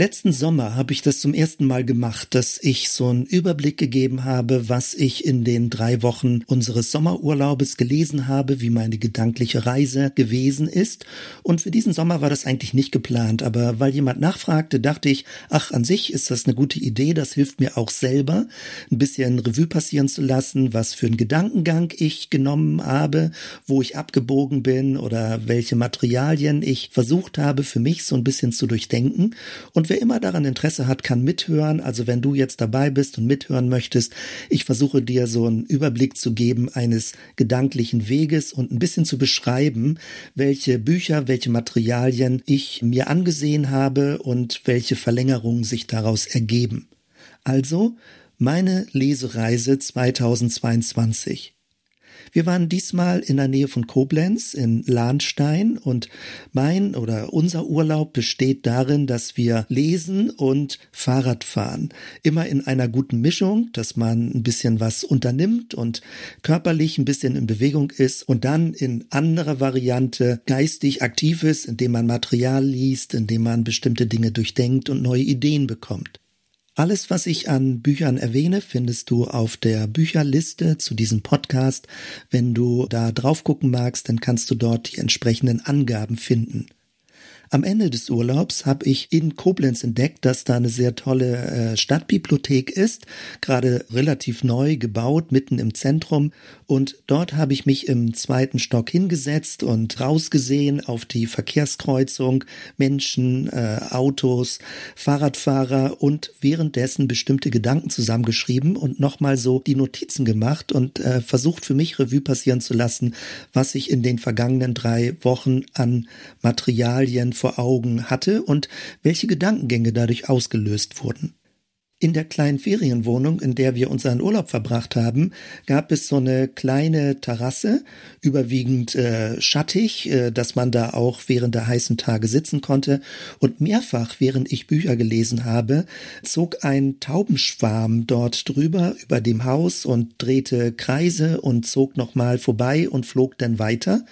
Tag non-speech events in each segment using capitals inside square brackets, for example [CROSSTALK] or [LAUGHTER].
Letzten Sommer habe ich das zum ersten Mal gemacht, dass ich so einen Überblick gegeben habe, was ich in den drei Wochen unseres Sommerurlaubes gelesen habe, wie meine gedankliche Reise gewesen ist. Und für diesen Sommer war das eigentlich nicht geplant, aber weil jemand nachfragte, dachte ich, ach, an sich ist das eine gute Idee, das hilft mir auch selber, ein bisschen Revue passieren zu lassen, was für einen Gedankengang ich genommen habe, wo ich abgebogen bin oder welche Materialien ich versucht habe, für mich so ein bisschen zu durchdenken. Und wer immer daran Interesse hat, kann mithören. Also wenn du jetzt dabei bist und mithören möchtest, ich versuche dir so einen Überblick zu geben eines gedanklichen Weges und ein bisschen zu beschreiben, welche Bücher, welche Materialien ich mir angesehen habe und welche Verlängerungen sich daraus ergeben. Also meine Lesereise 2022. Wir waren diesmal in der Nähe von Koblenz in Lahnstein und mein oder unser Urlaub besteht darin, dass wir lesen und Fahrrad fahren. Immer in einer guten Mischung, dass man ein bisschen was unternimmt und körperlich ein bisschen in Bewegung ist und dann in anderer Variante geistig aktiv ist, indem man Material liest, indem man bestimmte Dinge durchdenkt und neue Ideen bekommt. Alles, was ich an Büchern erwähne, findest du auf der Bücherliste zu diesem Podcast. Wenn du da drauf gucken magst, dann kannst du dort die entsprechenden Angaben finden. Am Ende des Urlaubs habe ich in Koblenz entdeckt, dass da eine sehr tolle äh, Stadtbibliothek ist, gerade relativ neu gebaut, mitten im Zentrum. Und dort habe ich mich im zweiten Stock hingesetzt und rausgesehen auf die Verkehrskreuzung, Menschen, äh, Autos, Fahrradfahrer und währenddessen bestimmte Gedanken zusammengeschrieben und nochmal so die Notizen gemacht und äh, versucht für mich Revue passieren zu lassen, was ich in den vergangenen drei Wochen an Materialien vor Augen hatte und welche Gedankengänge dadurch ausgelöst wurden. In der kleinen Ferienwohnung, in der wir unseren Urlaub verbracht haben, gab es so eine kleine Terrasse, überwiegend äh, schattig, äh, dass man da auch während der heißen Tage sitzen konnte. Und mehrfach, während ich Bücher gelesen habe, zog ein Taubenschwarm dort drüber über dem Haus und drehte Kreise und zog nochmal vorbei und flog dann weiter.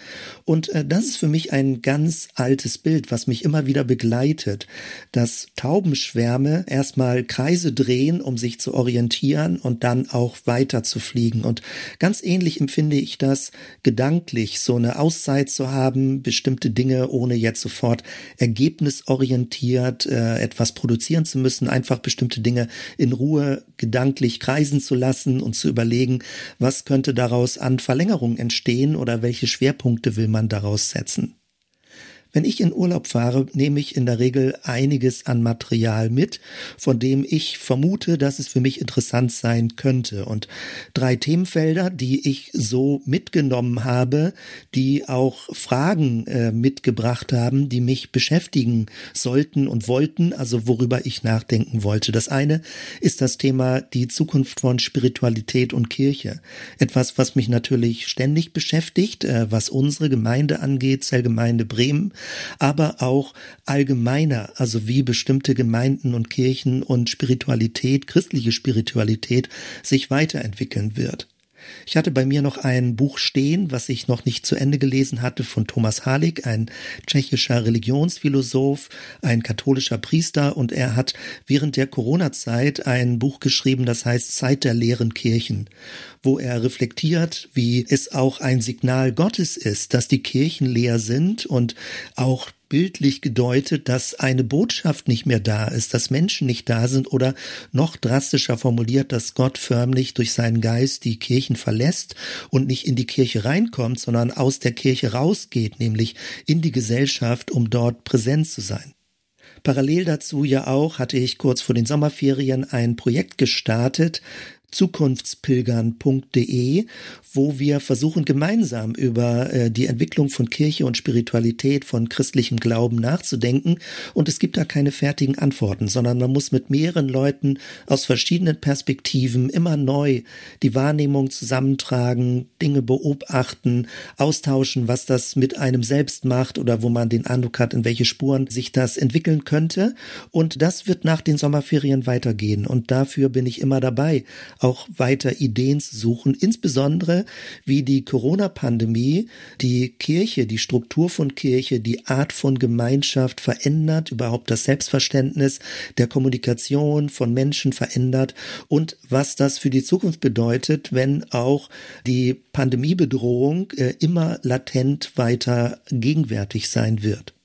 Und äh, das ist für mich ein ganz altes Bild, was mich immer wieder begleitet, dass Taubenschwärme erstmal Kreise drehen, um sich zu orientieren und dann auch weiter zu fliegen. Und ganz ähnlich empfinde ich das gedanklich, so eine Auszeit zu haben, bestimmte Dinge ohne jetzt sofort ergebnisorientiert äh, etwas produzieren zu müssen, einfach bestimmte Dinge in Ruhe gedanklich kreisen zu lassen und zu überlegen, was könnte daraus an Verlängerung entstehen oder welche Schwerpunkte will man daraus setzen. Wenn ich in Urlaub fahre, nehme ich in der Regel einiges an Material mit, von dem ich vermute, dass es für mich interessant sein könnte. Und drei Themenfelder, die ich so mitgenommen habe, die auch Fragen äh, mitgebracht haben, die mich beschäftigen sollten und wollten, also worüber ich nachdenken wollte. Das eine ist das Thema die Zukunft von Spiritualität und Kirche. Etwas, was mich natürlich ständig beschäftigt, äh, was unsere Gemeinde angeht, Zellgemeinde Bremen aber auch allgemeiner, also wie bestimmte Gemeinden und Kirchen und Spiritualität, christliche Spiritualität sich weiterentwickeln wird. Ich hatte bei mir noch ein Buch stehen, was ich noch nicht zu Ende gelesen hatte, von Thomas Halik, ein tschechischer Religionsphilosoph, ein katholischer Priester, und er hat während der Corona-Zeit ein Buch geschrieben, das heißt Zeit der leeren Kirchen, wo er reflektiert, wie es auch ein Signal Gottes ist, dass die Kirchen leer sind und auch bildlich gedeutet, dass eine Botschaft nicht mehr da ist, dass Menschen nicht da sind oder noch drastischer formuliert, dass Gott förmlich durch seinen Geist die Kirchen verlässt und nicht in die Kirche reinkommt, sondern aus der Kirche rausgeht, nämlich in die Gesellschaft, um dort präsent zu sein. Parallel dazu ja auch hatte ich kurz vor den Sommerferien ein Projekt gestartet, zukunftspilgern.de, wo wir versuchen gemeinsam über äh, die Entwicklung von Kirche und Spiritualität, von christlichem Glauben nachzudenken. Und es gibt da keine fertigen Antworten, sondern man muss mit mehreren Leuten aus verschiedenen Perspektiven immer neu die Wahrnehmung zusammentragen, Dinge beobachten, austauschen, was das mit einem selbst macht oder wo man den Eindruck hat, in welche Spuren sich das entwickeln könnte. Und das wird nach den Sommerferien weitergehen. Und dafür bin ich immer dabei auch weiter Ideen zu suchen, insbesondere wie die Corona-Pandemie die Kirche, die Struktur von Kirche, die Art von Gemeinschaft verändert, überhaupt das Selbstverständnis der Kommunikation von Menschen verändert und was das für die Zukunft bedeutet, wenn auch die Pandemiebedrohung äh, immer latent weiter gegenwärtig sein wird.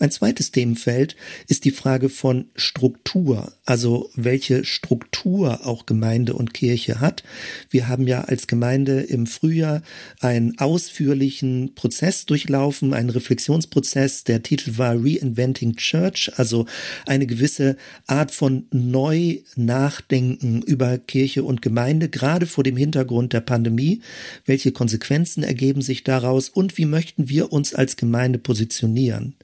Ein zweites Themenfeld ist die Frage von Struktur, also welche Struktur auch Gemeinde und Kirche hat. Wir haben ja als Gemeinde im Frühjahr einen ausführlichen Prozess durchlaufen, einen Reflexionsprozess. Der Titel war Reinventing Church, also eine gewisse Art von Neu-Nachdenken über Kirche und Gemeinde, gerade vor dem Hintergrund der Pandemie. Welche Konsequenzen ergeben sich daraus und wie möchten wir uns als Gemeinde positionieren?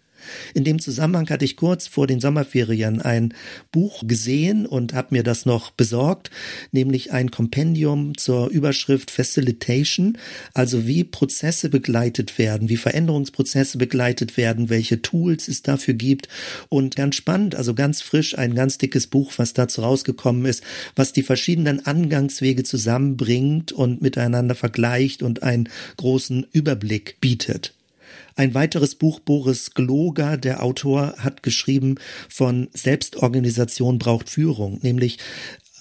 In dem Zusammenhang hatte ich kurz vor den Sommerferien ein Buch gesehen und habe mir das noch besorgt, nämlich ein Kompendium zur Überschrift Facilitation, also wie Prozesse begleitet werden, wie Veränderungsprozesse begleitet werden, welche Tools es dafür gibt und ganz spannend, also ganz frisch, ein ganz dickes Buch, was dazu rausgekommen ist, was die verschiedenen Angangswege zusammenbringt und miteinander vergleicht und einen großen Überblick bietet. Ein weiteres Buch, Boris Gloger, der Autor, hat geschrieben von Selbstorganisation braucht Führung, nämlich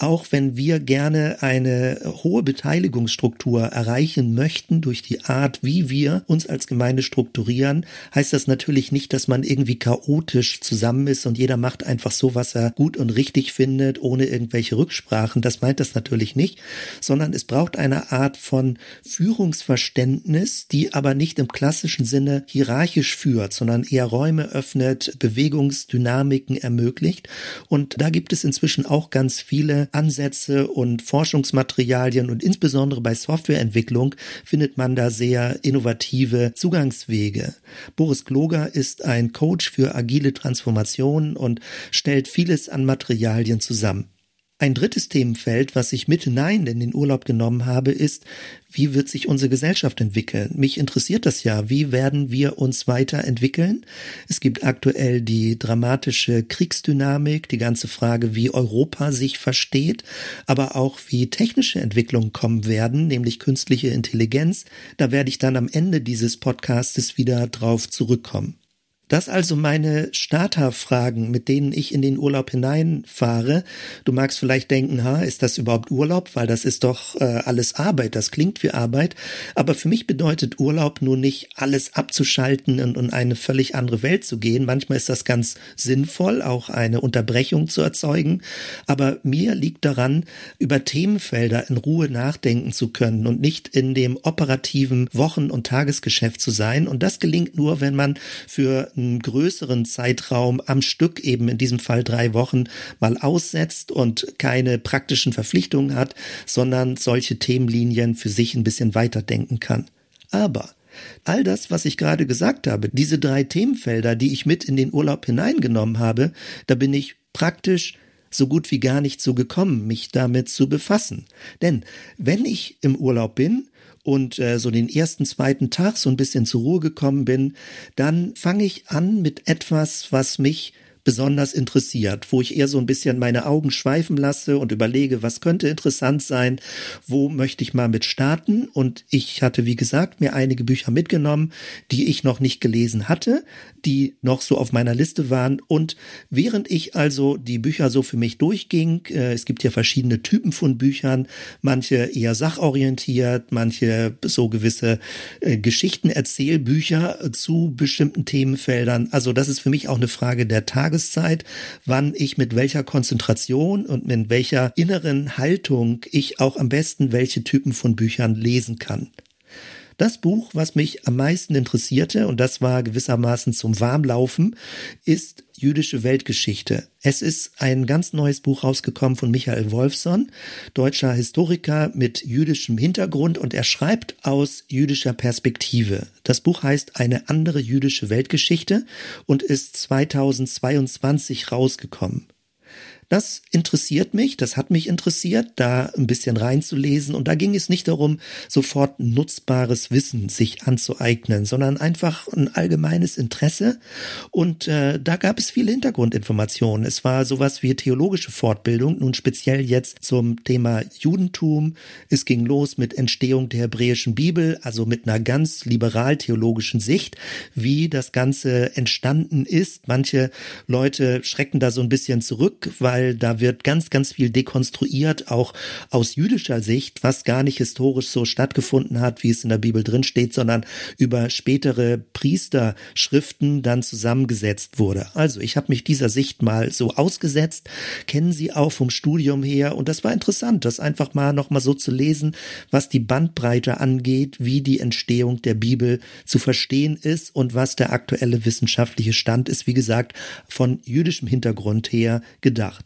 auch wenn wir gerne eine hohe Beteiligungsstruktur erreichen möchten durch die Art, wie wir uns als Gemeinde strukturieren, heißt das natürlich nicht, dass man irgendwie chaotisch zusammen ist und jeder macht einfach so, was er gut und richtig findet, ohne irgendwelche Rücksprachen. Das meint das natürlich nicht, sondern es braucht eine Art von Führungsverständnis, die aber nicht im klassischen Sinne hierarchisch führt, sondern eher Räume öffnet, Bewegungsdynamiken ermöglicht. Und da gibt es inzwischen auch ganz viele Ansätze und Forschungsmaterialien und insbesondere bei Softwareentwicklung findet man da sehr innovative Zugangswege. Boris Kloger ist ein Coach für agile Transformation und stellt vieles an Materialien zusammen. Ein drittes Themenfeld, was ich mit hinein in den Urlaub genommen habe, ist, wie wird sich unsere Gesellschaft entwickeln? Mich interessiert das ja. Wie werden wir uns weiterentwickeln? Es gibt aktuell die dramatische Kriegsdynamik, die ganze Frage, wie Europa sich versteht, aber auch wie technische Entwicklungen kommen werden, nämlich künstliche Intelligenz. Da werde ich dann am Ende dieses Podcastes wieder drauf zurückkommen. Das also meine Starterfragen, mit denen ich in den Urlaub hineinfahre. Du magst vielleicht denken, ha, ist das überhaupt Urlaub? Weil das ist doch äh, alles Arbeit, das klingt wie Arbeit. Aber für mich bedeutet Urlaub nur nicht, alles abzuschalten und in eine völlig andere Welt zu gehen. Manchmal ist das ganz sinnvoll, auch eine Unterbrechung zu erzeugen. Aber mir liegt daran, über Themenfelder in Ruhe nachdenken zu können und nicht in dem operativen Wochen- und Tagesgeschäft zu sein. Und das gelingt nur, wenn man für einen größeren Zeitraum am Stück, eben in diesem Fall drei Wochen, mal aussetzt und keine praktischen Verpflichtungen hat, sondern solche Themenlinien für sich ein bisschen weiterdenken kann. Aber All das, was ich gerade gesagt habe, diese drei Themenfelder, die ich mit in den Urlaub hineingenommen habe, da bin ich praktisch so gut wie gar nicht so gekommen, mich damit zu befassen. Denn wenn ich im Urlaub bin, und äh, so den ersten, zweiten Tag so ein bisschen zur Ruhe gekommen bin, dann fange ich an mit etwas, was mich besonders interessiert, wo ich eher so ein bisschen meine Augen schweifen lasse und überlege, was könnte interessant sein, wo möchte ich mal mit starten. Und ich hatte, wie gesagt, mir einige Bücher mitgenommen, die ich noch nicht gelesen hatte, die noch so auf meiner Liste waren. Und während ich also die Bücher so für mich durchging, äh, es gibt ja verschiedene Typen von Büchern, manche eher sachorientiert, manche so gewisse äh, Geschichtenerzählbücher zu bestimmten Themenfeldern. Also das ist für mich auch eine Frage der Tageszeit, wann ich mit welcher Konzentration und mit welcher inneren Haltung ich auch am besten welche Typen von Büchern lesen kann. Das Buch, was mich am meisten interessierte, und das war gewissermaßen zum Warmlaufen, ist Jüdische Weltgeschichte. Es ist ein ganz neues Buch rausgekommen von Michael Wolfson, deutscher Historiker mit jüdischem Hintergrund, und er schreibt aus jüdischer Perspektive. Das Buch heißt Eine andere jüdische Weltgeschichte und ist 2022 rausgekommen. Das interessiert mich, das hat mich interessiert, da ein bisschen reinzulesen. Und da ging es nicht darum, sofort nutzbares Wissen sich anzueignen, sondern einfach ein allgemeines Interesse. Und äh, da gab es viele Hintergrundinformationen. Es war sowas wie theologische Fortbildung, nun speziell jetzt zum Thema Judentum. Es ging los mit Entstehung der hebräischen Bibel, also mit einer ganz liberal-theologischen Sicht, wie das Ganze entstanden ist. Manche Leute schrecken da so ein bisschen zurück, weil weil da wird ganz, ganz viel dekonstruiert, auch aus jüdischer Sicht, was gar nicht historisch so stattgefunden hat, wie es in der Bibel drin steht, sondern über spätere Priesterschriften dann zusammengesetzt wurde. Also ich habe mich dieser Sicht mal so ausgesetzt, kennen Sie auch vom Studium her und das war interessant, das einfach mal nochmal so zu lesen, was die Bandbreite angeht, wie die Entstehung der Bibel zu verstehen ist und was der aktuelle wissenschaftliche Stand ist, wie gesagt, von jüdischem Hintergrund her gedacht.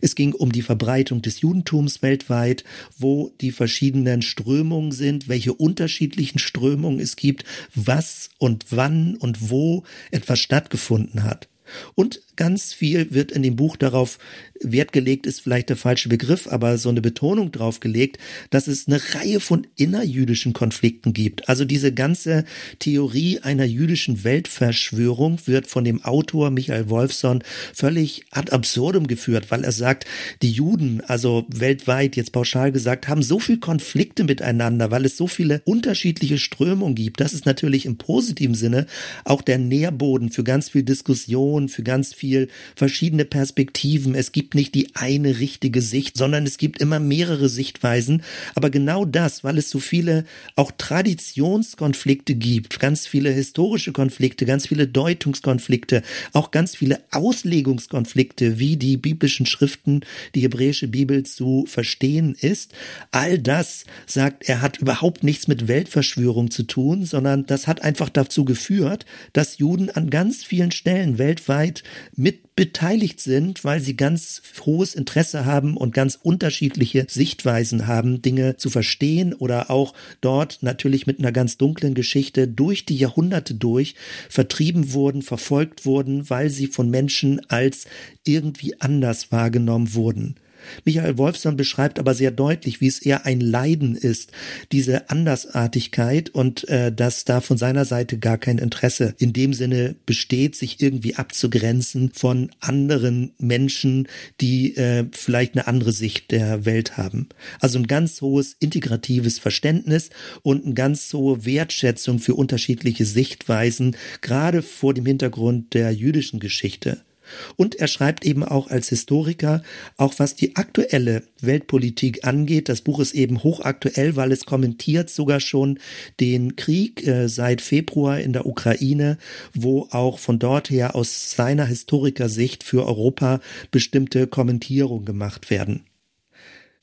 Es ging um die Verbreitung des Judentums weltweit, wo die verschiedenen Strömungen sind, welche unterschiedlichen Strömungen es gibt, was und wann und wo etwas stattgefunden hat. Und ganz viel wird in dem Buch darauf Wert gelegt, ist vielleicht der falsche Begriff, aber so eine Betonung drauf gelegt, dass es eine Reihe von innerjüdischen Konflikten gibt. Also diese ganze Theorie einer jüdischen Weltverschwörung wird von dem Autor Michael Wolfson völlig ad absurdum geführt, weil er sagt, die Juden, also weltweit jetzt pauschal gesagt, haben so viel Konflikte miteinander, weil es so viele unterschiedliche Strömungen gibt. Das ist natürlich im positiven Sinne auch der Nährboden für ganz viel Diskussion, für ganz viel verschiedene Perspektiven. Es gibt nicht die eine richtige Sicht, sondern es gibt immer mehrere Sichtweisen. Aber genau das, weil es so viele auch Traditionskonflikte gibt, ganz viele historische Konflikte, ganz viele Deutungskonflikte, auch ganz viele Auslegungskonflikte, wie die biblischen Schriften, die hebräische Bibel zu verstehen ist. All das sagt, er hat überhaupt nichts mit Weltverschwörung zu tun, sondern das hat einfach dazu geführt, dass Juden an ganz vielen Stellen weltweit mit beteiligt sind, weil sie ganz hohes Interesse haben und ganz unterschiedliche Sichtweisen haben, Dinge zu verstehen oder auch dort natürlich mit einer ganz dunklen Geschichte durch die Jahrhunderte durch vertrieben wurden, verfolgt wurden, weil sie von Menschen als irgendwie anders wahrgenommen wurden. Michael Wolfson beschreibt aber sehr deutlich, wie es eher ein Leiden ist, diese Andersartigkeit und äh, dass da von seiner Seite gar kein Interesse in dem Sinne besteht, sich irgendwie abzugrenzen von anderen Menschen, die äh, vielleicht eine andere Sicht der Welt haben. Also ein ganz hohes integratives Verständnis und eine ganz hohe Wertschätzung für unterschiedliche Sichtweisen, gerade vor dem Hintergrund der jüdischen Geschichte. Und er schreibt eben auch als Historiker, auch was die aktuelle Weltpolitik angeht. Das Buch ist eben hochaktuell, weil es kommentiert sogar schon den Krieg äh, seit Februar in der Ukraine, wo auch von dort her aus seiner Historikersicht für Europa bestimmte Kommentierungen gemacht werden.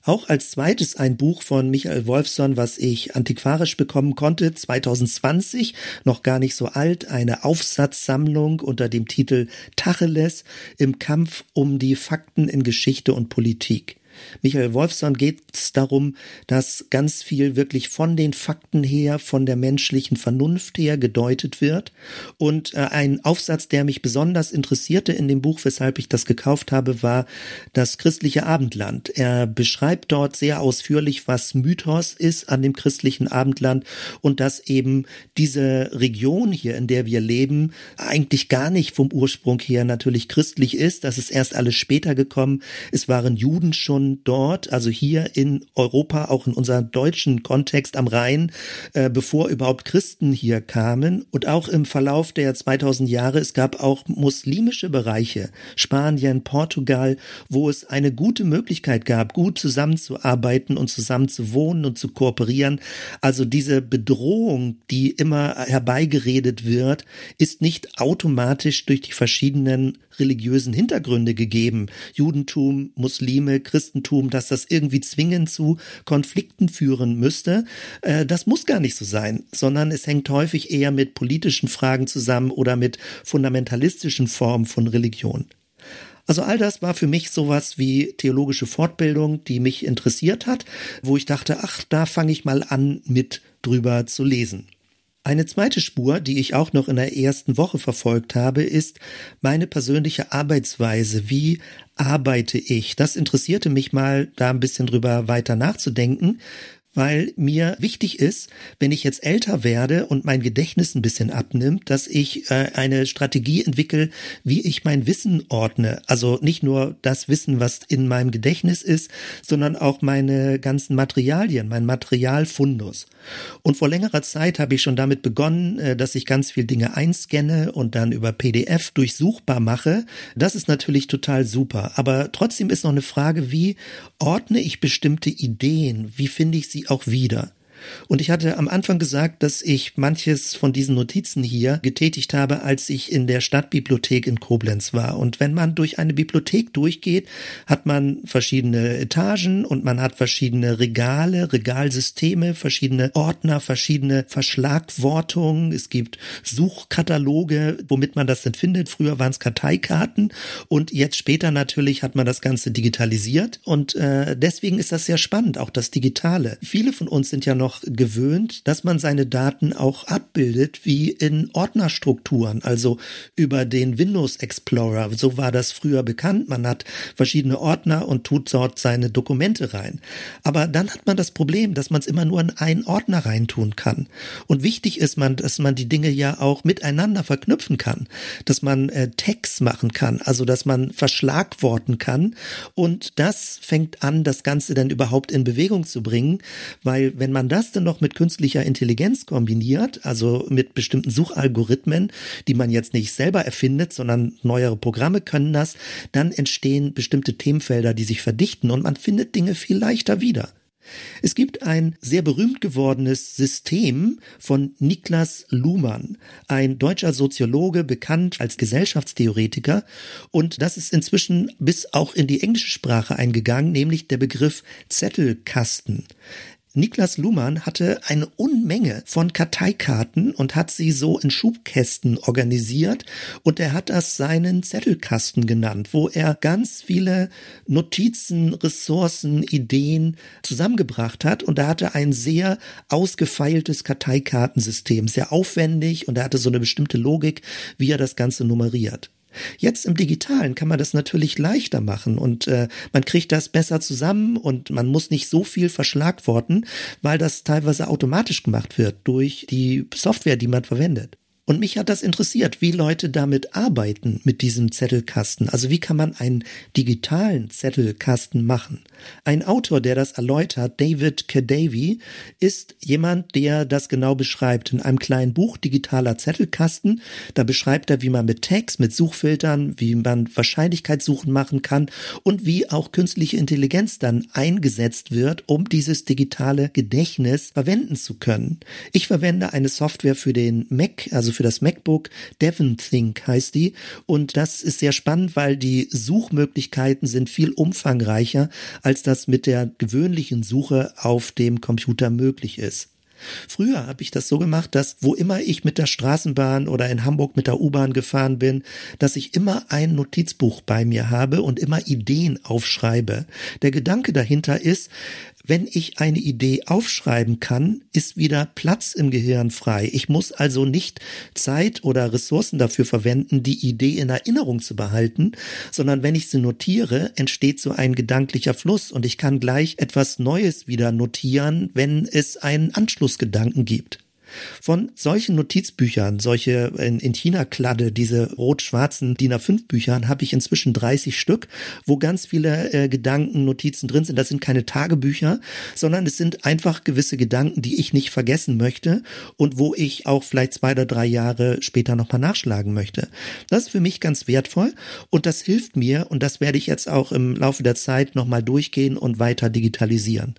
Auch als zweites ein Buch von Michael Wolfson, was ich antiquarisch bekommen konnte, 2020, noch gar nicht so alt, eine Aufsatzsammlung unter dem Titel Tacheles im Kampf um die Fakten in Geschichte und Politik. Michael Wolfson geht es darum, dass ganz viel wirklich von den Fakten her, von der menschlichen Vernunft her gedeutet wird. Und äh, ein Aufsatz, der mich besonders interessierte in dem Buch, weshalb ich das gekauft habe, war das christliche Abendland. Er beschreibt dort sehr ausführlich, was Mythos ist an dem christlichen Abendland und dass eben diese Region hier, in der wir leben, eigentlich gar nicht vom Ursprung her natürlich christlich ist. Das ist erst alles später gekommen. Es waren Juden schon dort, also hier in Europa, auch in unserem deutschen Kontext am Rhein, äh, bevor überhaupt Christen hier kamen. Und auch im Verlauf der 2000 Jahre, es gab auch muslimische Bereiche, Spanien, Portugal, wo es eine gute Möglichkeit gab, gut zusammenzuarbeiten und zusammen zu wohnen und zu kooperieren. Also diese Bedrohung, die immer herbeigeredet wird, ist nicht automatisch durch die verschiedenen religiösen Hintergründe gegeben. Judentum, Muslime, Christentum, dass das irgendwie zwingend zu Konflikten führen müsste. Äh, das muss gar nicht so sein, sondern es hängt häufig eher mit politischen Fragen zusammen oder mit fundamentalistischen Formen von Religion. Also all das war für mich sowas wie theologische Fortbildung, die mich interessiert hat, wo ich dachte, ach, da fange ich mal an mit drüber zu lesen. Eine zweite Spur, die ich auch noch in der ersten Woche verfolgt habe, ist meine persönliche Arbeitsweise. Wie arbeite ich? Das interessierte mich mal, da ein bisschen drüber weiter nachzudenken weil mir wichtig ist, wenn ich jetzt älter werde und mein Gedächtnis ein bisschen abnimmt, dass ich äh, eine Strategie entwickle, wie ich mein Wissen ordne. Also nicht nur das Wissen, was in meinem Gedächtnis ist, sondern auch meine ganzen Materialien, mein Materialfundus. Und vor längerer Zeit habe ich schon damit begonnen, äh, dass ich ganz viel Dinge einscanne und dann über PDF durchsuchbar mache. Das ist natürlich total super. Aber trotzdem ist noch eine Frage, wie ordne ich bestimmte Ideen? Wie finde ich sie sie auch wieder. Und ich hatte am Anfang gesagt, dass ich manches von diesen Notizen hier getätigt habe, als ich in der Stadtbibliothek in Koblenz war. Und wenn man durch eine Bibliothek durchgeht, hat man verschiedene Etagen und man hat verschiedene Regale, Regalsysteme, verschiedene Ordner, verschiedene Verschlagwortungen. Es gibt Suchkataloge, womit man das denn findet. Früher waren es Karteikarten und jetzt später natürlich hat man das Ganze digitalisiert. Und äh, deswegen ist das sehr spannend, auch das Digitale. Viele von uns sind ja noch noch gewöhnt, dass man seine Daten auch abbildet wie in Ordnerstrukturen, also über den Windows Explorer. So war das früher bekannt. Man hat verschiedene Ordner und tut dort seine Dokumente rein. Aber dann hat man das Problem, dass man es immer nur in einen Ordner reintun kann. Und wichtig ist man, dass man die Dinge ja auch miteinander verknüpfen kann, dass man äh, Tags machen kann, also dass man verschlagworten kann. Und das fängt an, das Ganze dann überhaupt in Bewegung zu bringen, weil wenn man das das dann noch mit künstlicher Intelligenz kombiniert, also mit bestimmten Suchalgorithmen, die man jetzt nicht selber erfindet, sondern neuere Programme können das, dann entstehen bestimmte Themenfelder, die sich verdichten und man findet Dinge viel leichter wieder. Es gibt ein sehr berühmt gewordenes System von Niklas Luhmann, ein deutscher Soziologe, bekannt als Gesellschaftstheoretiker, und das ist inzwischen bis auch in die englische Sprache eingegangen, nämlich der Begriff Zettelkasten. Niklas Luhmann hatte eine Unmenge von Karteikarten und hat sie so in Schubkästen organisiert und er hat das seinen Zettelkasten genannt, wo er ganz viele Notizen, Ressourcen, Ideen zusammengebracht hat und er hatte ein sehr ausgefeiltes Karteikartensystem, sehr aufwendig und er hatte so eine bestimmte Logik, wie er das Ganze nummeriert. Jetzt im Digitalen kann man das natürlich leichter machen und äh, man kriegt das besser zusammen und man muss nicht so viel verschlagworten, weil das teilweise automatisch gemacht wird durch die Software, die man verwendet. Und mich hat das interessiert, wie Leute damit arbeiten mit diesem Zettelkasten. Also wie kann man einen digitalen Zettelkasten machen? Ein Autor, der das erläutert, David Kadavy, ist jemand, der das genau beschreibt. In einem kleinen Buch Digitaler Zettelkasten, da beschreibt er, wie man mit Tags, mit Suchfiltern, wie man Wahrscheinlichkeitssuchen machen kann und wie auch künstliche Intelligenz dann eingesetzt wird, um dieses digitale Gedächtnis verwenden zu können. Ich verwende eine Software für den Mac, also für das MacBook. Devon Think heißt die. Und das ist sehr spannend, weil die Suchmöglichkeiten sind viel umfangreicher, als das mit der gewöhnlichen Suche auf dem Computer möglich ist. Früher habe ich das so gemacht, dass wo immer ich mit der Straßenbahn oder in Hamburg mit der U-Bahn gefahren bin, dass ich immer ein Notizbuch bei mir habe und immer Ideen aufschreibe. Der Gedanke dahinter ist, wenn ich eine Idee aufschreiben kann, ist wieder Platz im Gehirn frei. Ich muss also nicht Zeit oder Ressourcen dafür verwenden, die Idee in Erinnerung zu behalten, sondern wenn ich sie notiere, entsteht so ein gedanklicher Fluss und ich kann gleich etwas Neues wieder notieren, wenn es einen Anschlussgedanken gibt. Von solchen Notizbüchern, solche in, in China-Kladde, diese rot-schwarzen DIN A5-Büchern, habe ich inzwischen 30 Stück, wo ganz viele äh, Gedanken, Notizen drin sind. Das sind keine Tagebücher, sondern es sind einfach gewisse Gedanken, die ich nicht vergessen möchte und wo ich auch vielleicht zwei oder drei Jahre später nochmal nachschlagen möchte. Das ist für mich ganz wertvoll und das hilft mir und das werde ich jetzt auch im Laufe der Zeit nochmal durchgehen und weiter digitalisieren.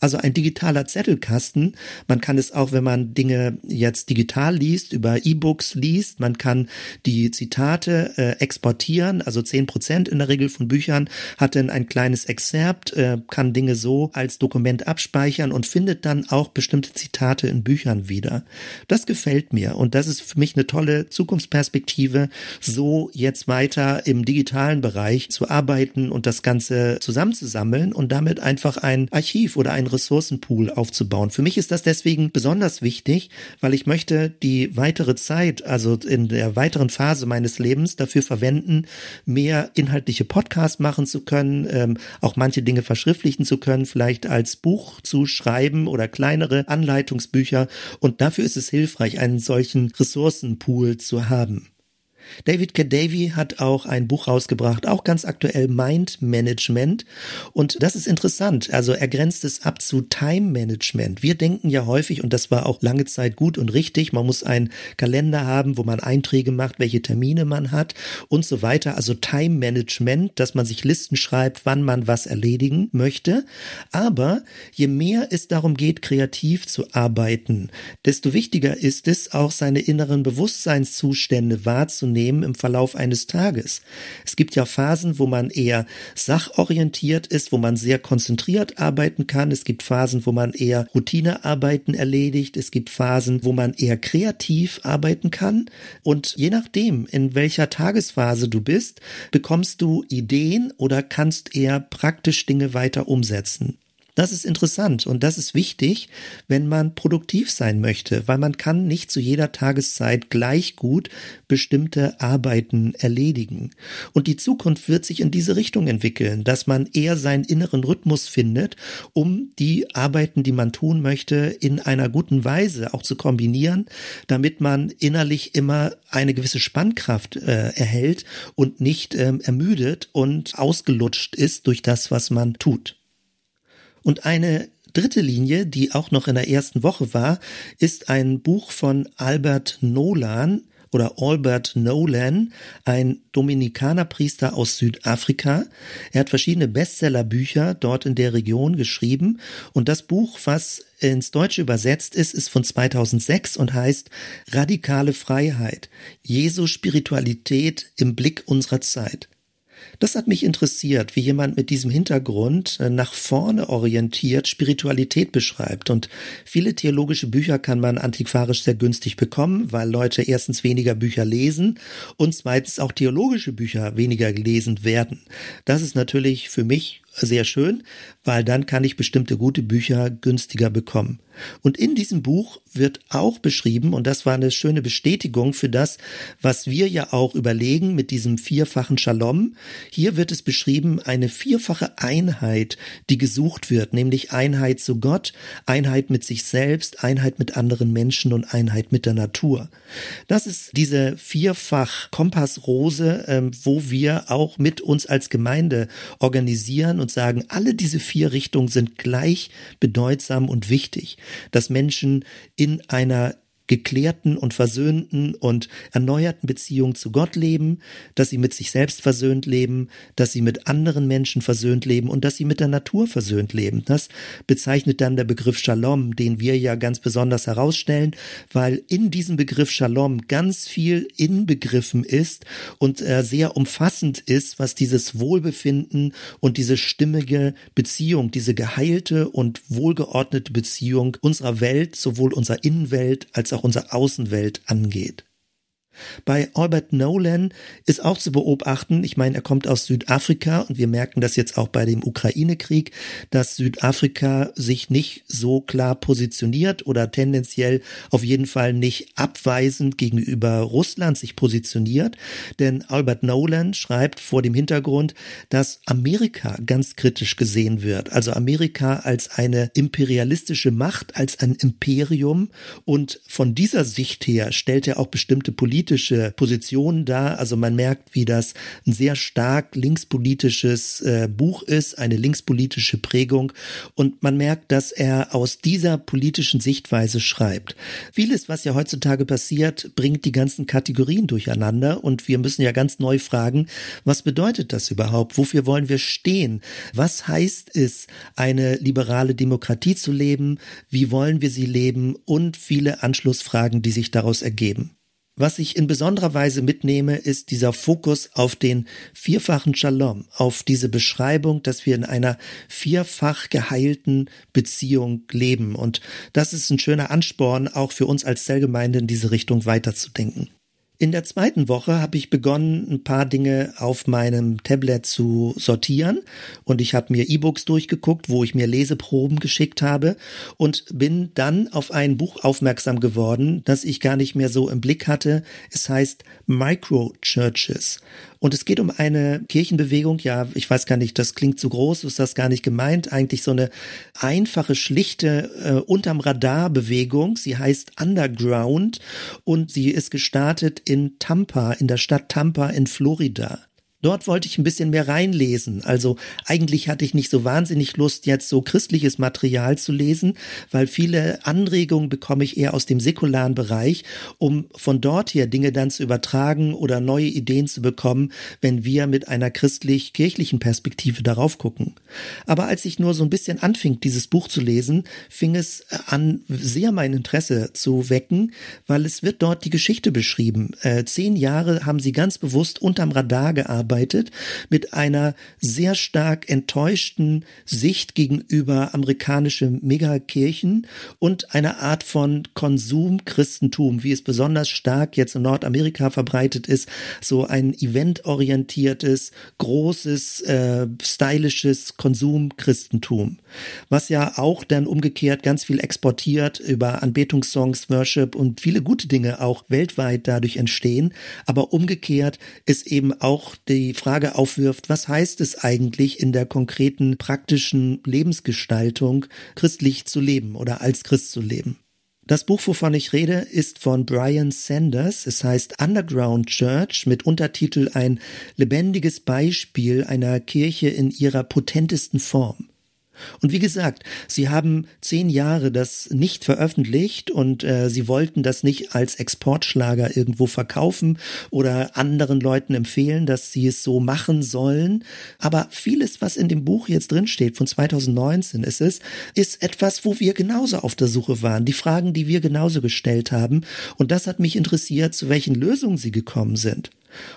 Also ein digitaler Zettelkasten, man kann es auch, wenn man Dinge Dinge jetzt digital liest, über E-Books liest. Man kann die Zitate äh, exportieren, also zehn Prozent in der Regel von Büchern hat dann ein kleines Excerpt, äh, kann Dinge so als Dokument abspeichern und findet dann auch bestimmte Zitate in Büchern wieder. Das gefällt mir und das ist für mich eine tolle Zukunftsperspektive, so jetzt weiter im digitalen Bereich zu arbeiten und das Ganze zusammenzusammeln und damit einfach ein Archiv oder ein Ressourcenpool aufzubauen. Für mich ist das deswegen besonders wichtig, mich, weil ich möchte die weitere Zeit, also in der weiteren Phase meines Lebens dafür verwenden, mehr inhaltliche Podcasts machen zu können, ähm, auch manche Dinge verschriftlichen zu können, vielleicht als Buch zu schreiben oder kleinere Anleitungsbücher. Und dafür ist es hilfreich, einen solchen Ressourcenpool zu haben. David Kadavy hat auch ein Buch rausgebracht, auch ganz aktuell Mind Management. Und das ist interessant. Also er grenzt es ab zu Time Management. Wir denken ja häufig, und das war auch lange Zeit gut und richtig, man muss einen Kalender haben, wo man Einträge macht, welche Termine man hat und so weiter. Also Time Management, dass man sich Listen schreibt, wann man was erledigen möchte. Aber je mehr es darum geht, kreativ zu arbeiten, desto wichtiger ist es, auch seine inneren Bewusstseinszustände wahrzunehmen wahrnehmen im Verlauf eines Tages. Es gibt ja Phasen, wo man eher sachorientiert ist, wo man sehr konzentriert arbeiten kann. Es gibt Phasen, wo man eher Routinearbeiten erledigt. Es gibt Phasen, wo man eher kreativ arbeiten kann. Und je nachdem, in welcher Tagesphase du bist, bekommst du Ideen oder kannst eher praktisch Dinge weiter umsetzen. Das ist interessant und das ist wichtig, wenn man produktiv sein möchte, weil man kann nicht zu jeder Tageszeit gleich gut bestimmte Arbeiten erledigen. Und die Zukunft wird sich in diese Richtung entwickeln, dass man eher seinen inneren Rhythmus findet, um die Arbeiten, die man tun möchte, in einer guten Weise auch zu kombinieren, damit man innerlich immer eine gewisse Spannkraft äh, erhält und nicht ähm, ermüdet und ausgelutscht ist durch das, was man tut. Und eine dritte Linie, die auch noch in der ersten Woche war, ist ein Buch von Albert Nolan oder Albert Nolan, ein Dominikanerpriester aus Südafrika. Er hat verschiedene Bestsellerbücher dort in der Region geschrieben und das Buch, was ins Deutsche übersetzt ist, ist von 2006 und heißt Radikale Freiheit. Jesu Spiritualität im Blick unserer Zeit. Das hat mich interessiert, wie jemand mit diesem Hintergrund äh, nach vorne orientiert Spiritualität beschreibt. Und viele theologische Bücher kann man antiquarisch sehr günstig bekommen, weil Leute erstens weniger Bücher lesen und zweitens auch theologische Bücher weniger gelesen werden. Das ist natürlich für mich sehr schön, weil dann kann ich bestimmte gute Bücher günstiger bekommen. Und in diesem Buch wird auch beschrieben, und das war eine schöne Bestätigung für das, was wir ja auch überlegen mit diesem vierfachen Shalom. Hier wird es beschrieben, eine vierfache Einheit, die gesucht wird, nämlich Einheit zu Gott, Einheit mit sich selbst, Einheit mit anderen Menschen und Einheit mit der Natur. Das ist diese vierfach Kompassrose, ähm, wo wir auch mit uns als Gemeinde organisieren und sagen, alle diese vier Richtungen sind gleich bedeutsam und wichtig, dass Menschen in einer geklärten und versöhnten und erneuerten Beziehung zu Gott leben, dass sie mit sich selbst versöhnt leben, dass sie mit anderen Menschen versöhnt leben und dass sie mit der Natur versöhnt leben. Das bezeichnet dann der Begriff Shalom, den wir ja ganz besonders herausstellen, weil in diesem Begriff Shalom ganz viel inbegriffen ist und äh, sehr umfassend ist, was dieses Wohlbefinden und diese stimmige Beziehung, diese geheilte und wohlgeordnete Beziehung unserer Welt, sowohl unserer Innenwelt als auch auch unsere Außenwelt angeht. Bei Albert Nolan ist auch zu beobachten, ich meine, er kommt aus Südafrika und wir merken das jetzt auch bei dem Ukraine-Krieg, dass Südafrika sich nicht so klar positioniert oder tendenziell auf jeden Fall nicht abweisend gegenüber Russland sich positioniert. Denn Albert Nolan schreibt vor dem Hintergrund, dass Amerika ganz kritisch gesehen wird. Also Amerika als eine imperialistische Macht, als ein Imperium und von dieser Sicht her stellt er auch bestimmte politische politische Positionen da. Also man merkt, wie das ein sehr stark linkspolitisches äh, Buch ist, eine linkspolitische Prägung. Und man merkt, dass er aus dieser politischen Sichtweise schreibt. Vieles, was ja heutzutage passiert, bringt die ganzen Kategorien durcheinander. Und wir müssen ja ganz neu fragen, was bedeutet das überhaupt? Wofür wollen wir stehen? Was heißt es, eine liberale Demokratie zu leben? Wie wollen wir sie leben? Und viele Anschlussfragen, die sich daraus ergeben. Was ich in besonderer Weise mitnehme, ist dieser Fokus auf den vierfachen Shalom, auf diese Beschreibung, dass wir in einer vierfach geheilten Beziehung leben. Und das ist ein schöner Ansporn, auch für uns als Zellgemeinde in diese Richtung weiterzudenken. In der zweiten Woche habe ich begonnen, ein paar Dinge auf meinem Tablet zu sortieren. Und ich habe mir E-Books durchgeguckt, wo ich mir Leseproben geschickt habe. Und bin dann auf ein Buch aufmerksam geworden, das ich gar nicht mehr so im Blick hatte. Es heißt Micro Churches und es geht um eine Kirchenbewegung, ja, ich weiß gar nicht, das klingt zu groß, ist das gar nicht gemeint, eigentlich so eine einfache, schlichte, äh, unterm Radar Bewegung. Sie heißt Underground und sie ist gestartet in Tampa, in der Stadt Tampa in Florida. Dort wollte ich ein bisschen mehr reinlesen. Also eigentlich hatte ich nicht so wahnsinnig Lust, jetzt so christliches Material zu lesen, weil viele Anregungen bekomme ich eher aus dem säkularen Bereich, um von dort her Dinge dann zu übertragen oder neue Ideen zu bekommen, wenn wir mit einer christlich-kirchlichen Perspektive darauf gucken. Aber als ich nur so ein bisschen anfing, dieses Buch zu lesen, fing es an, sehr mein Interesse zu wecken, weil es wird dort die Geschichte beschrieben. Äh, zehn Jahre haben sie ganz bewusst unterm Radar gearbeitet arbeitet, mit einer sehr stark enttäuschten Sicht gegenüber amerikanische Megakirchen und einer Art von Konsumchristentum, wie es besonders stark jetzt in Nordamerika verbreitet ist, so ein eventorientiertes, großes, äh, stylisches Konsumchristentum, was ja auch dann umgekehrt ganz viel exportiert über Anbetungssongs, Worship und viele gute Dinge auch weltweit dadurch entstehen, aber umgekehrt ist eben auch die die Frage aufwirft, was heißt es eigentlich in der konkreten praktischen Lebensgestaltung, christlich zu leben oder als Christ zu leben? Das Buch, wovon ich rede, ist von Brian Sanders. Es heißt Underground Church mit Untertitel Ein lebendiges Beispiel einer Kirche in ihrer potentesten Form. Und wie gesagt, sie haben zehn Jahre das nicht veröffentlicht und äh, sie wollten das nicht als Exportschlager irgendwo verkaufen oder anderen Leuten empfehlen, dass sie es so machen sollen. Aber vieles, was in dem Buch jetzt drinsteht, von 2019 ist es, ist etwas, wo wir genauso auf der Suche waren. Die Fragen, die wir genauso gestellt haben. Und das hat mich interessiert, zu welchen Lösungen sie gekommen sind.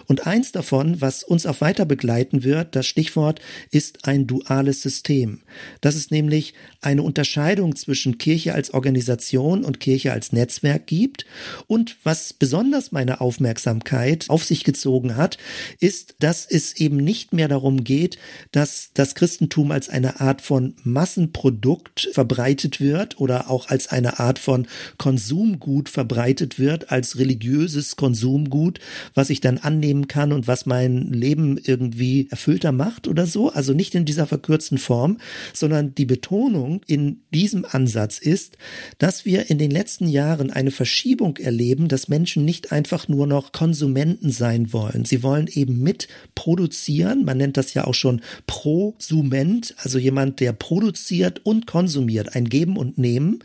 Und eins davon, was uns auch weiter begleiten wird, das Stichwort ist ein duales System. Das ist nämlich eine Unterscheidung zwischen Kirche als Organisation und Kirche als Netzwerk gibt. Und was besonders meine Aufmerksamkeit auf sich gezogen hat, ist, dass es eben nicht mehr darum geht, dass das Christentum als eine Art von Massenprodukt verbreitet wird oder auch als eine Art von Konsumgut verbreitet wird, als religiöses Konsumgut, was ich dann annehmen kann und was mein Leben irgendwie erfüllter macht oder so. Also nicht in dieser verkürzten Form, sondern die Betonung in diesem Ansatz ist, dass wir in den letzten Jahren eine Verschiebung erleben, dass Menschen nicht einfach nur noch Konsumenten sein wollen. Sie wollen eben mit produzieren. Man nennt das ja auch schon Prosument, also jemand, der produziert und konsumiert, ein Geben und Nehmen.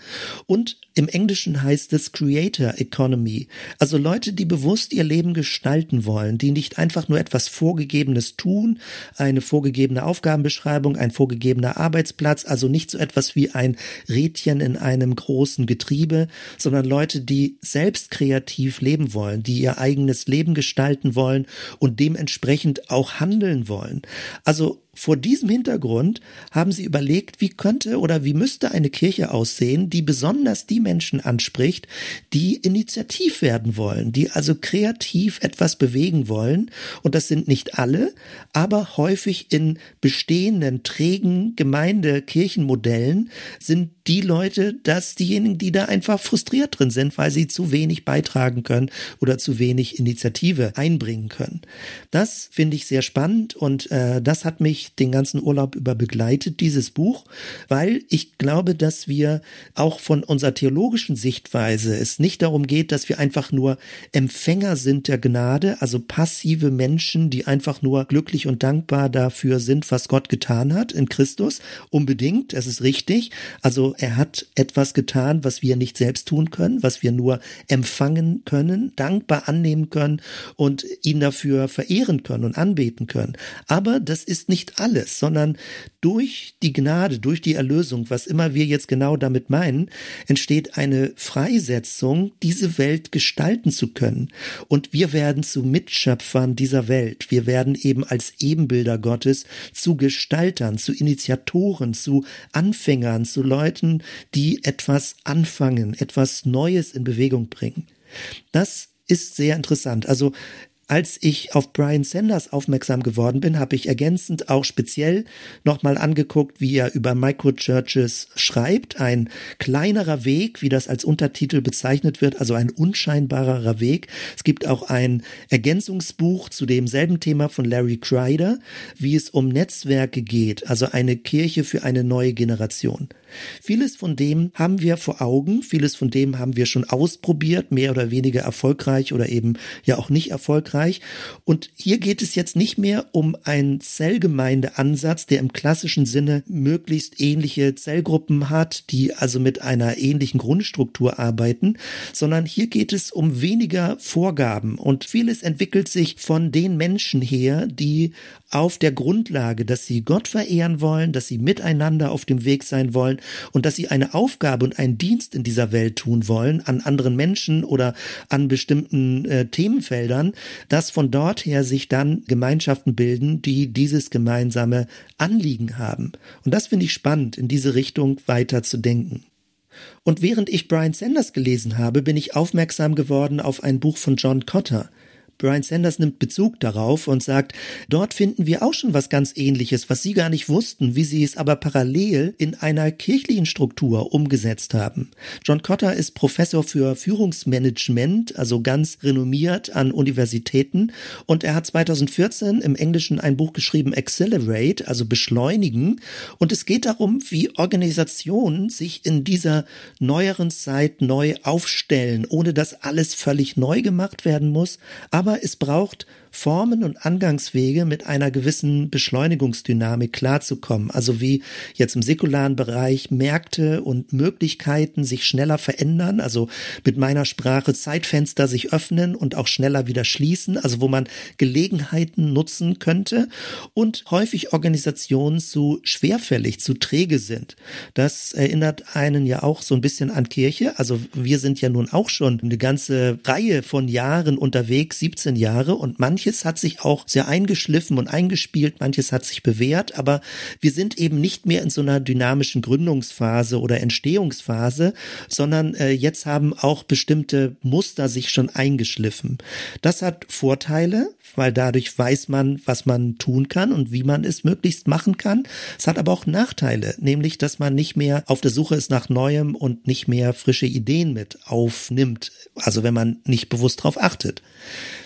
Und im Englischen heißt es Creator Economy, also Leute, die bewusst ihr Leben gestalten wollen, die nicht einfach nur etwas Vorgegebenes tun, eine vorgegebene Aufgabenbeschreibung, ein vorgegebener Arbeitsplatz, also nicht so etwas wie ein Rädchen in einem großen Getriebe, sondern Leute, die selbst kreativ leben wollen, die ihr eigenes Leben gestalten wollen und dementsprechend auch handeln wollen. Also vor diesem Hintergrund haben sie überlegt, wie könnte oder wie müsste eine Kirche aussehen, die besonders die Menschen anspricht, die initiativ werden wollen, die also kreativ etwas bewegen wollen. Und das sind nicht alle, aber häufig in bestehenden, trägen Gemeinde-Kirchenmodellen sind die Leute, dass diejenigen, die da einfach frustriert drin sind, weil sie zu wenig beitragen können oder zu wenig Initiative einbringen können. Das finde ich sehr spannend und äh, das hat mich den ganzen Urlaub über begleitet, dieses Buch, weil ich glaube, dass wir auch von unserer theologischen Sichtweise es nicht darum geht, dass wir einfach nur Empfänger sind der Gnade, also passive Menschen, die einfach nur glücklich und dankbar dafür sind, was Gott getan hat in Christus. Unbedingt, es ist richtig. Also er hat etwas getan, was wir nicht selbst tun können, was wir nur empfangen können, dankbar annehmen können und ihn dafür verehren können und anbeten können. Aber das ist nicht alles, sondern durch die Gnade, durch die Erlösung, was immer wir jetzt genau damit meinen, entsteht eine Freisetzung, diese Welt gestalten zu können. Und wir werden zu Mitschöpfern dieser Welt. Wir werden eben als Ebenbilder Gottes zu Gestaltern, zu Initiatoren, zu Anfängern, zu Leuten, die etwas anfangen, etwas Neues in Bewegung bringen. Das ist sehr interessant. Also als ich auf Brian Sanders aufmerksam geworden bin, habe ich ergänzend auch speziell nochmal angeguckt, wie er über Microchurches schreibt. Ein kleinerer Weg, wie das als Untertitel bezeichnet wird, also ein unscheinbarer Weg. Es gibt auch ein Ergänzungsbuch zu demselben Thema von Larry Kreider, wie es um Netzwerke geht, also eine Kirche für eine neue Generation. Vieles von dem haben wir vor Augen, vieles von dem haben wir schon ausprobiert, mehr oder weniger erfolgreich oder eben ja auch nicht erfolgreich. Und hier geht es jetzt nicht mehr um einen Zellgemeindeansatz, der im klassischen Sinne möglichst ähnliche Zellgruppen hat, die also mit einer ähnlichen Grundstruktur arbeiten, sondern hier geht es um weniger Vorgaben und vieles entwickelt sich von den Menschen her, die auf der Grundlage, dass sie Gott verehren wollen, dass sie miteinander auf dem Weg sein wollen und dass sie eine Aufgabe und einen Dienst in dieser Welt tun wollen an anderen Menschen oder an bestimmten äh, Themenfeldern, dass von dort her sich dann Gemeinschaften bilden, die dieses gemeinsame Anliegen haben. Und das finde ich spannend, in diese Richtung weiter zu denken. Und während ich Brian Sanders gelesen habe, bin ich aufmerksam geworden auf ein Buch von John Cotter. Brian Sanders nimmt Bezug darauf und sagt, dort finden wir auch schon was ganz ähnliches, was Sie gar nicht wussten, wie Sie es aber parallel in einer kirchlichen Struktur umgesetzt haben. John Cotter ist Professor für Führungsmanagement, also ganz renommiert an Universitäten und er hat 2014 im Englischen ein Buch geschrieben, Accelerate, also beschleunigen und es geht darum, wie Organisationen sich in dieser neueren Zeit neu aufstellen, ohne dass alles völlig neu gemacht werden muss, aber aber es braucht Formen und Angangswege mit einer gewissen Beschleunigungsdynamik klarzukommen. Also wie jetzt im säkularen Bereich Märkte und Möglichkeiten sich schneller verändern, also mit meiner Sprache Zeitfenster sich öffnen und auch schneller wieder schließen, also wo man Gelegenheiten nutzen könnte und häufig Organisationen zu schwerfällig, zu träge sind. Das erinnert einen ja auch so ein bisschen an Kirche. Also wir sind ja nun auch schon eine ganze Reihe von Jahren unterwegs, 17 Jahre und manche manches hat sich auch sehr eingeschliffen und eingespielt, manches hat sich bewährt, aber wir sind eben nicht mehr in so einer dynamischen Gründungsphase oder Entstehungsphase, sondern äh, jetzt haben auch bestimmte Muster sich schon eingeschliffen. Das hat Vorteile, weil dadurch weiß man, was man tun kann und wie man es möglichst machen kann. Es hat aber auch Nachteile, nämlich, dass man nicht mehr auf der Suche ist nach Neuem und nicht mehr frische Ideen mit aufnimmt. Also wenn man nicht bewusst darauf achtet.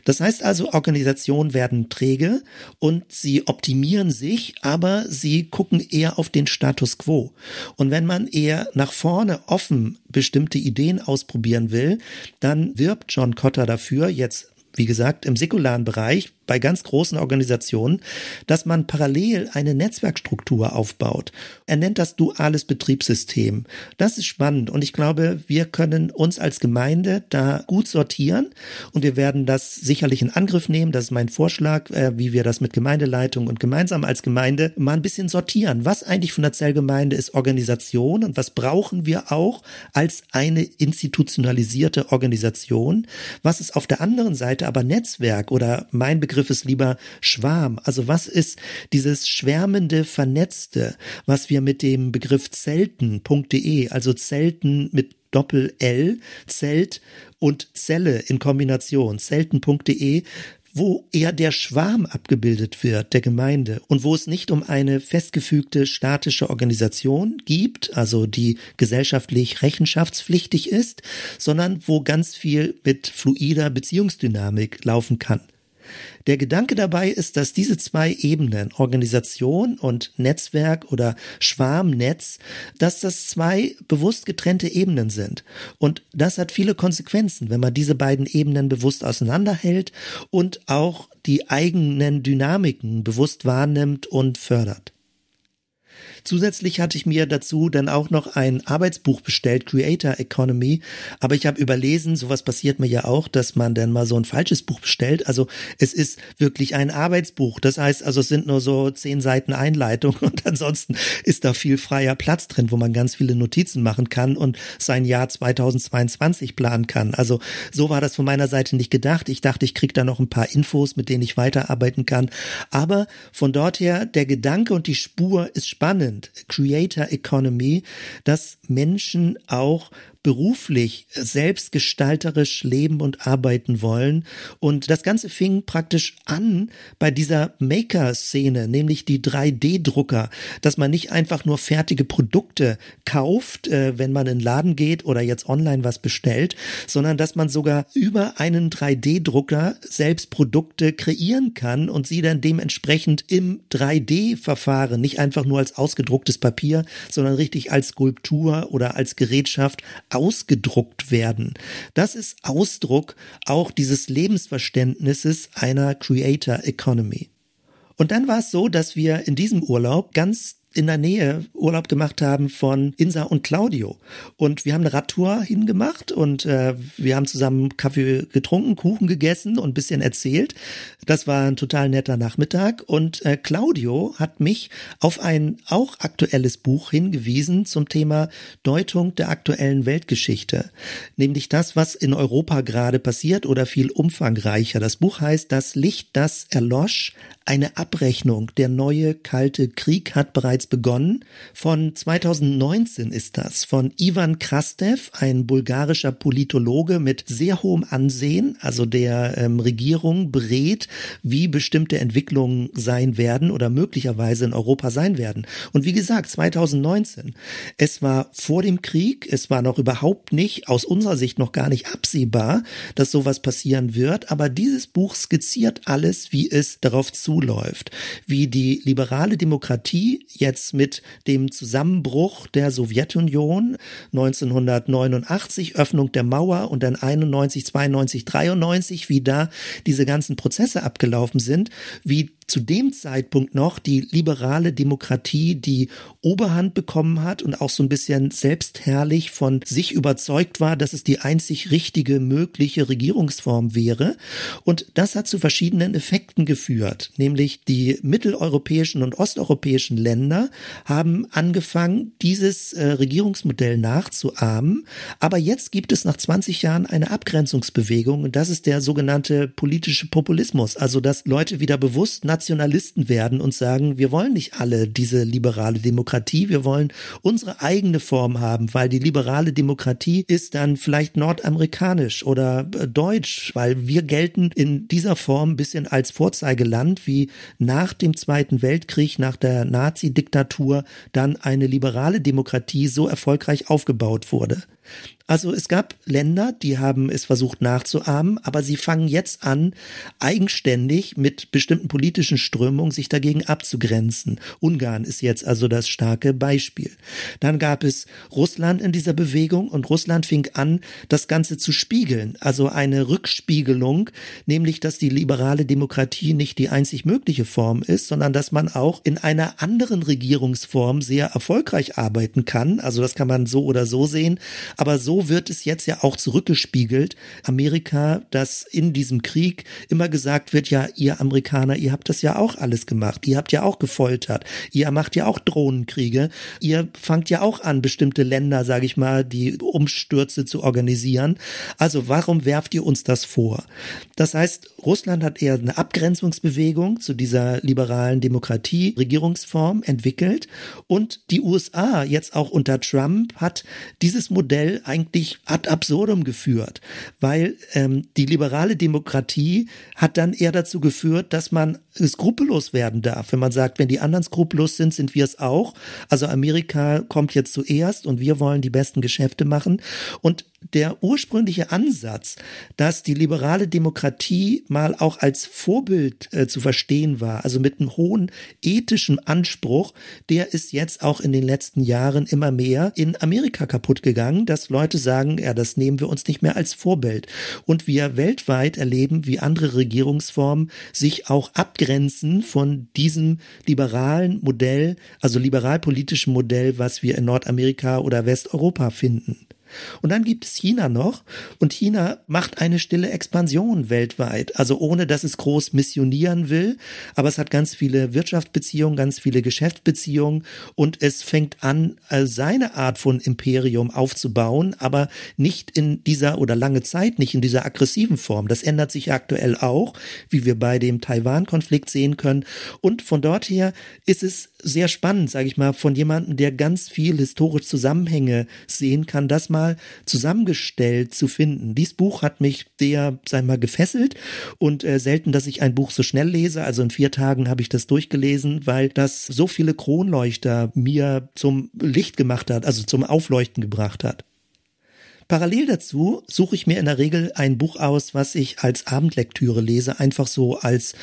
Das heißt also, Organisationen werden träge und sie optimieren sich, aber sie gucken eher auf den Status quo. Und wenn man eher nach vorne offen bestimmte Ideen ausprobieren will, dann wirbt John Cotter dafür, jetzt wie gesagt, im säkularen Bereich bei ganz großen Organisationen, dass man parallel eine Netzwerkstruktur aufbaut. Er nennt das duales Betriebssystem. Das ist spannend und ich glaube, wir können uns als Gemeinde da gut sortieren und wir werden das sicherlich in Angriff nehmen. Das ist mein Vorschlag, äh, wie wir das mit Gemeindeleitung und gemeinsam als Gemeinde mal ein bisschen sortieren. Was eigentlich von der Zellgemeinde ist Organisation und was brauchen wir auch als eine institutionalisierte Organisation? Was ist auf der anderen Seite aber Netzwerk oder mein Begriff Ist lieber Schwarm. Also was ist dieses schwärmende, vernetzte, was wir mit dem Begriff Zelten.de, also Zelten mit Doppel L, Zelt und Zelle in Kombination, zelten.de wo eher der Schwarm abgebildet wird der Gemeinde und wo es nicht um eine festgefügte statische Organisation gibt, also die gesellschaftlich rechenschaftspflichtig ist, sondern wo ganz viel mit fluider Beziehungsdynamik laufen kann. Der Gedanke dabei ist, dass diese zwei Ebenen, Organisation und Netzwerk oder Schwarmnetz, dass das zwei bewusst getrennte Ebenen sind. Und das hat viele Konsequenzen, wenn man diese beiden Ebenen bewusst auseinanderhält und auch die eigenen Dynamiken bewusst wahrnimmt und fördert. Zusätzlich hatte ich mir dazu dann auch noch ein Arbeitsbuch bestellt, Creator Economy. Aber ich habe überlesen, sowas passiert mir ja auch, dass man dann mal so ein falsches Buch bestellt. Also es ist wirklich ein Arbeitsbuch. Das heißt also, es sind nur so zehn Seiten Einleitung [LAUGHS] und ansonsten ist da viel freier Platz drin, wo man ganz viele Notizen machen kann und sein Jahr 2022 planen kann. Also so war das von meiner Seite nicht gedacht. Ich dachte, ich kriege da noch ein paar Infos, mit denen ich weiterarbeiten kann. Aber von dort her, der Gedanke und die Spur ist spannend. Creator Economy, dass Menschen auch beruflich selbstgestalterisch leben und arbeiten wollen. Und das Ganze fing praktisch an bei dieser Maker-Szene, nämlich die 3D-Drucker, dass man nicht einfach nur fertige Produkte kauft, äh, wenn man in den Laden geht oder jetzt online was bestellt, sondern dass man sogar über einen 3D-Drucker selbst Produkte kreieren kann und sie dann dementsprechend im 3D-Verfahren, nicht einfach nur als ausgedrucktes Papier, sondern richtig als Skulptur oder als Gerätschaft ausgedruckt werden. Das ist Ausdruck auch dieses Lebensverständnisses einer Creator Economy. Und dann war es so, dass wir in diesem Urlaub ganz in der Nähe Urlaub gemacht haben von Insa und Claudio. Und wir haben eine Radtour hingemacht und äh, wir haben zusammen Kaffee getrunken, Kuchen gegessen und bisschen erzählt. Das war ein total netter Nachmittag. Und äh, Claudio hat mich auf ein auch aktuelles Buch hingewiesen zum Thema Deutung der aktuellen Weltgeschichte. Nämlich das, was in Europa gerade passiert oder viel umfangreicher. Das Buch heißt Das Licht, das erlosch, eine Abrechnung. Der neue kalte Krieg hat bereits begonnen. Von 2019 ist das. Von Ivan Krastev, ein bulgarischer Politologe mit sehr hohem Ansehen, also der ähm, Regierung berät, wie bestimmte Entwicklungen sein werden oder möglicherweise in Europa sein werden. Und wie gesagt, 2019. Es war vor dem Krieg. Es war noch überhaupt nicht, aus unserer Sicht noch gar nicht absehbar, dass sowas passieren wird. Aber dieses Buch skizziert alles, wie es darauf zu zuläuft, wie die liberale Demokratie jetzt mit dem Zusammenbruch der Sowjetunion 1989, Öffnung der Mauer und dann 91, 92, 93, wie da diese ganzen Prozesse abgelaufen sind, wie zu dem Zeitpunkt noch die liberale Demokratie die Oberhand bekommen hat und auch so ein bisschen selbstherrlich von sich überzeugt war, dass es die einzig richtige mögliche Regierungsform wäre. Und das hat zu verschiedenen Effekten geführt, nämlich die mitteleuropäischen und osteuropäischen Länder haben angefangen, dieses äh, Regierungsmodell nachzuahmen. Aber jetzt gibt es nach 20 Jahren eine Abgrenzungsbewegung und das ist der sogenannte politische Populismus, also dass Leute wieder bewusst Nationalisten werden und sagen, wir wollen nicht alle diese liberale Demokratie, wir wollen unsere eigene Form haben, weil die liberale Demokratie ist dann vielleicht nordamerikanisch oder äh, deutsch, weil wir gelten in dieser Form ein bisschen als Vorzeigeland, wie nach dem Zweiten Weltkrieg, nach der Nazi-Diktatur dann eine liberale Demokratie so erfolgreich aufgebaut wurde. Also es gab Länder, die haben es versucht nachzuahmen, aber sie fangen jetzt an, eigenständig mit bestimmten politischen Strömungen sich dagegen abzugrenzen. Ungarn ist jetzt also das starke Beispiel. Dann gab es Russland in dieser Bewegung und Russland fing an, das Ganze zu spiegeln, also eine Rückspiegelung, nämlich dass die liberale Demokratie nicht die einzig mögliche Form ist, sondern dass man auch in einer anderen Regierungsform sehr erfolgreich arbeiten kann. Also das kann man so oder so sehen, aber so wird es jetzt ja auch zurückgespiegelt. Amerika, dass in diesem Krieg immer gesagt wird, ja, ihr Amerikaner, ihr habt das ja auch alles gemacht. Ihr habt ja auch gefoltert. Ihr macht ja auch Drohnenkriege. Ihr fangt ja auch an, bestimmte Länder, sage ich mal, die Umstürze zu organisieren. Also warum werft ihr uns das vor? Das heißt, Russland hat eher eine Abgrenzungsbewegung zu dieser liberalen Demokratie, Regierungsform entwickelt und die USA jetzt auch unter Trump hat dieses Modell eigentlich eigentlich ad absurdum geführt, weil ähm, die liberale Demokratie hat dann eher dazu geführt, dass man skrupellos werden darf. Wenn man sagt, wenn die anderen skrupellos sind, sind wir es auch. Also Amerika kommt jetzt zuerst und wir wollen die besten Geschäfte machen. Und der ursprüngliche Ansatz, dass die liberale Demokratie mal auch als Vorbild äh, zu verstehen war, also mit einem hohen ethischen Anspruch, der ist jetzt auch in den letzten Jahren immer mehr in Amerika kaputt gegangen, dass Leute sagen, ja, das nehmen wir uns nicht mehr als Vorbild. Und wir weltweit erleben, wie andere Regierungsformen sich auch abgrenzen von diesem liberalen Modell, also liberalpolitischen Modell, was wir in Nordamerika oder Westeuropa finden. Und dann gibt es China noch und China macht eine stille Expansion weltweit, also ohne dass es groß missionieren will, aber es hat ganz viele Wirtschaftsbeziehungen, ganz viele Geschäftsbeziehungen und es fängt an, äh, seine Art von Imperium aufzubauen, aber nicht in dieser oder lange Zeit nicht in dieser aggressiven Form. Das ändert sich aktuell auch, wie wir bei dem Taiwan-Konflikt sehen können. Und von dort her ist es sehr spannend, sage ich mal, von jemandem, der ganz viel historisch Zusammenhänge sehen kann, das mal mal zusammengestellt zu finden. Dieses Buch hat mich sehr, sag mal, gefesselt und äh, selten, dass ich ein Buch so schnell lese. Also in vier Tagen habe ich das durchgelesen, weil das so viele Kronleuchter mir zum Licht gemacht hat, also zum Aufleuchten gebracht hat. Parallel dazu suche ich mir in der Regel ein Buch aus, was ich als Abendlektüre lese, einfach so als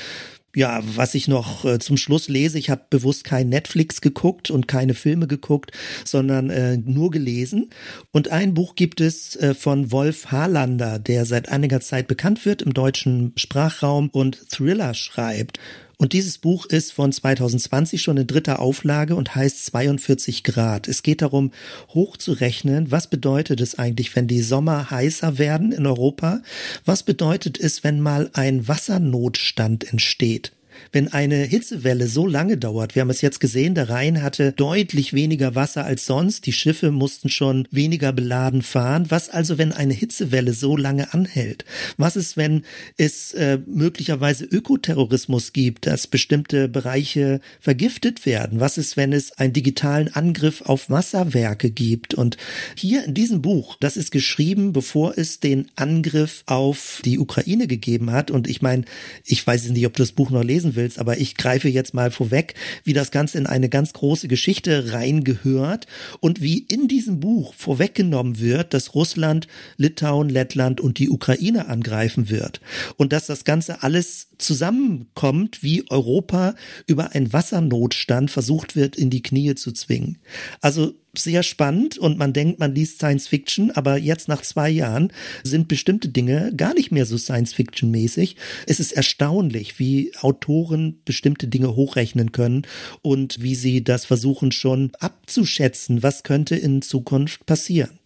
ja, was ich noch äh, zum Schluss lese, ich habe bewusst kein Netflix geguckt und keine Filme geguckt, sondern äh, nur gelesen. Und ein Buch gibt es äh, von Wolf Harlander, der seit einiger Zeit bekannt wird im deutschen Sprachraum und Thriller schreibt. Und dieses Buch ist von 2020 schon in dritter Auflage und heißt 42 Grad. Es geht darum, hochzurechnen, was bedeutet es eigentlich, wenn die Sommer heißer werden in Europa? Was bedeutet es, wenn mal ein Wassernotstand entsteht? Wenn eine Hitzewelle so lange dauert, wir haben es jetzt gesehen, der Rhein hatte deutlich weniger Wasser als sonst, die Schiffe mussten schon weniger beladen fahren. Was also, wenn eine Hitzewelle so lange anhält? Was ist, wenn es äh, möglicherweise Ökoterrorismus gibt, dass bestimmte Bereiche vergiftet werden? Was ist, wenn es einen digitalen Angriff auf Wasserwerke gibt? Und hier in diesem Buch, das ist geschrieben, bevor es den Angriff auf die Ukraine gegeben hat. Und ich meine, ich weiß nicht, ob du das Buch noch lesen willst, aber ich greife jetzt mal vorweg, wie das Ganze in eine ganz große Geschichte reingehört und wie in diesem Buch vorweggenommen wird, dass Russland, Litauen, Lettland und die Ukraine angreifen wird und dass das Ganze alles zusammenkommt, wie Europa über einen Wassernotstand versucht wird, in die Knie zu zwingen. Also sehr spannend und man denkt, man liest Science Fiction, aber jetzt nach zwei Jahren sind bestimmte Dinge gar nicht mehr so Science Fiction mäßig. Es ist erstaunlich, wie Autoren bestimmte Dinge hochrechnen können und wie sie das versuchen schon abzuschätzen, was könnte in Zukunft passieren.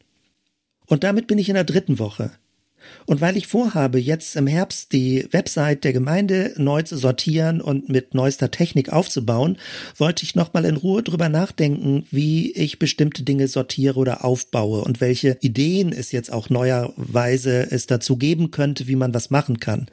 Und damit bin ich in der dritten Woche. Und weil ich vorhabe, jetzt im Herbst die Website der Gemeinde neu zu sortieren und mit neuester Technik aufzubauen, wollte ich nochmal in Ruhe drüber nachdenken, wie ich bestimmte Dinge sortiere oder aufbaue und welche Ideen es jetzt auch neuerweise es dazu geben könnte, wie man was machen kann.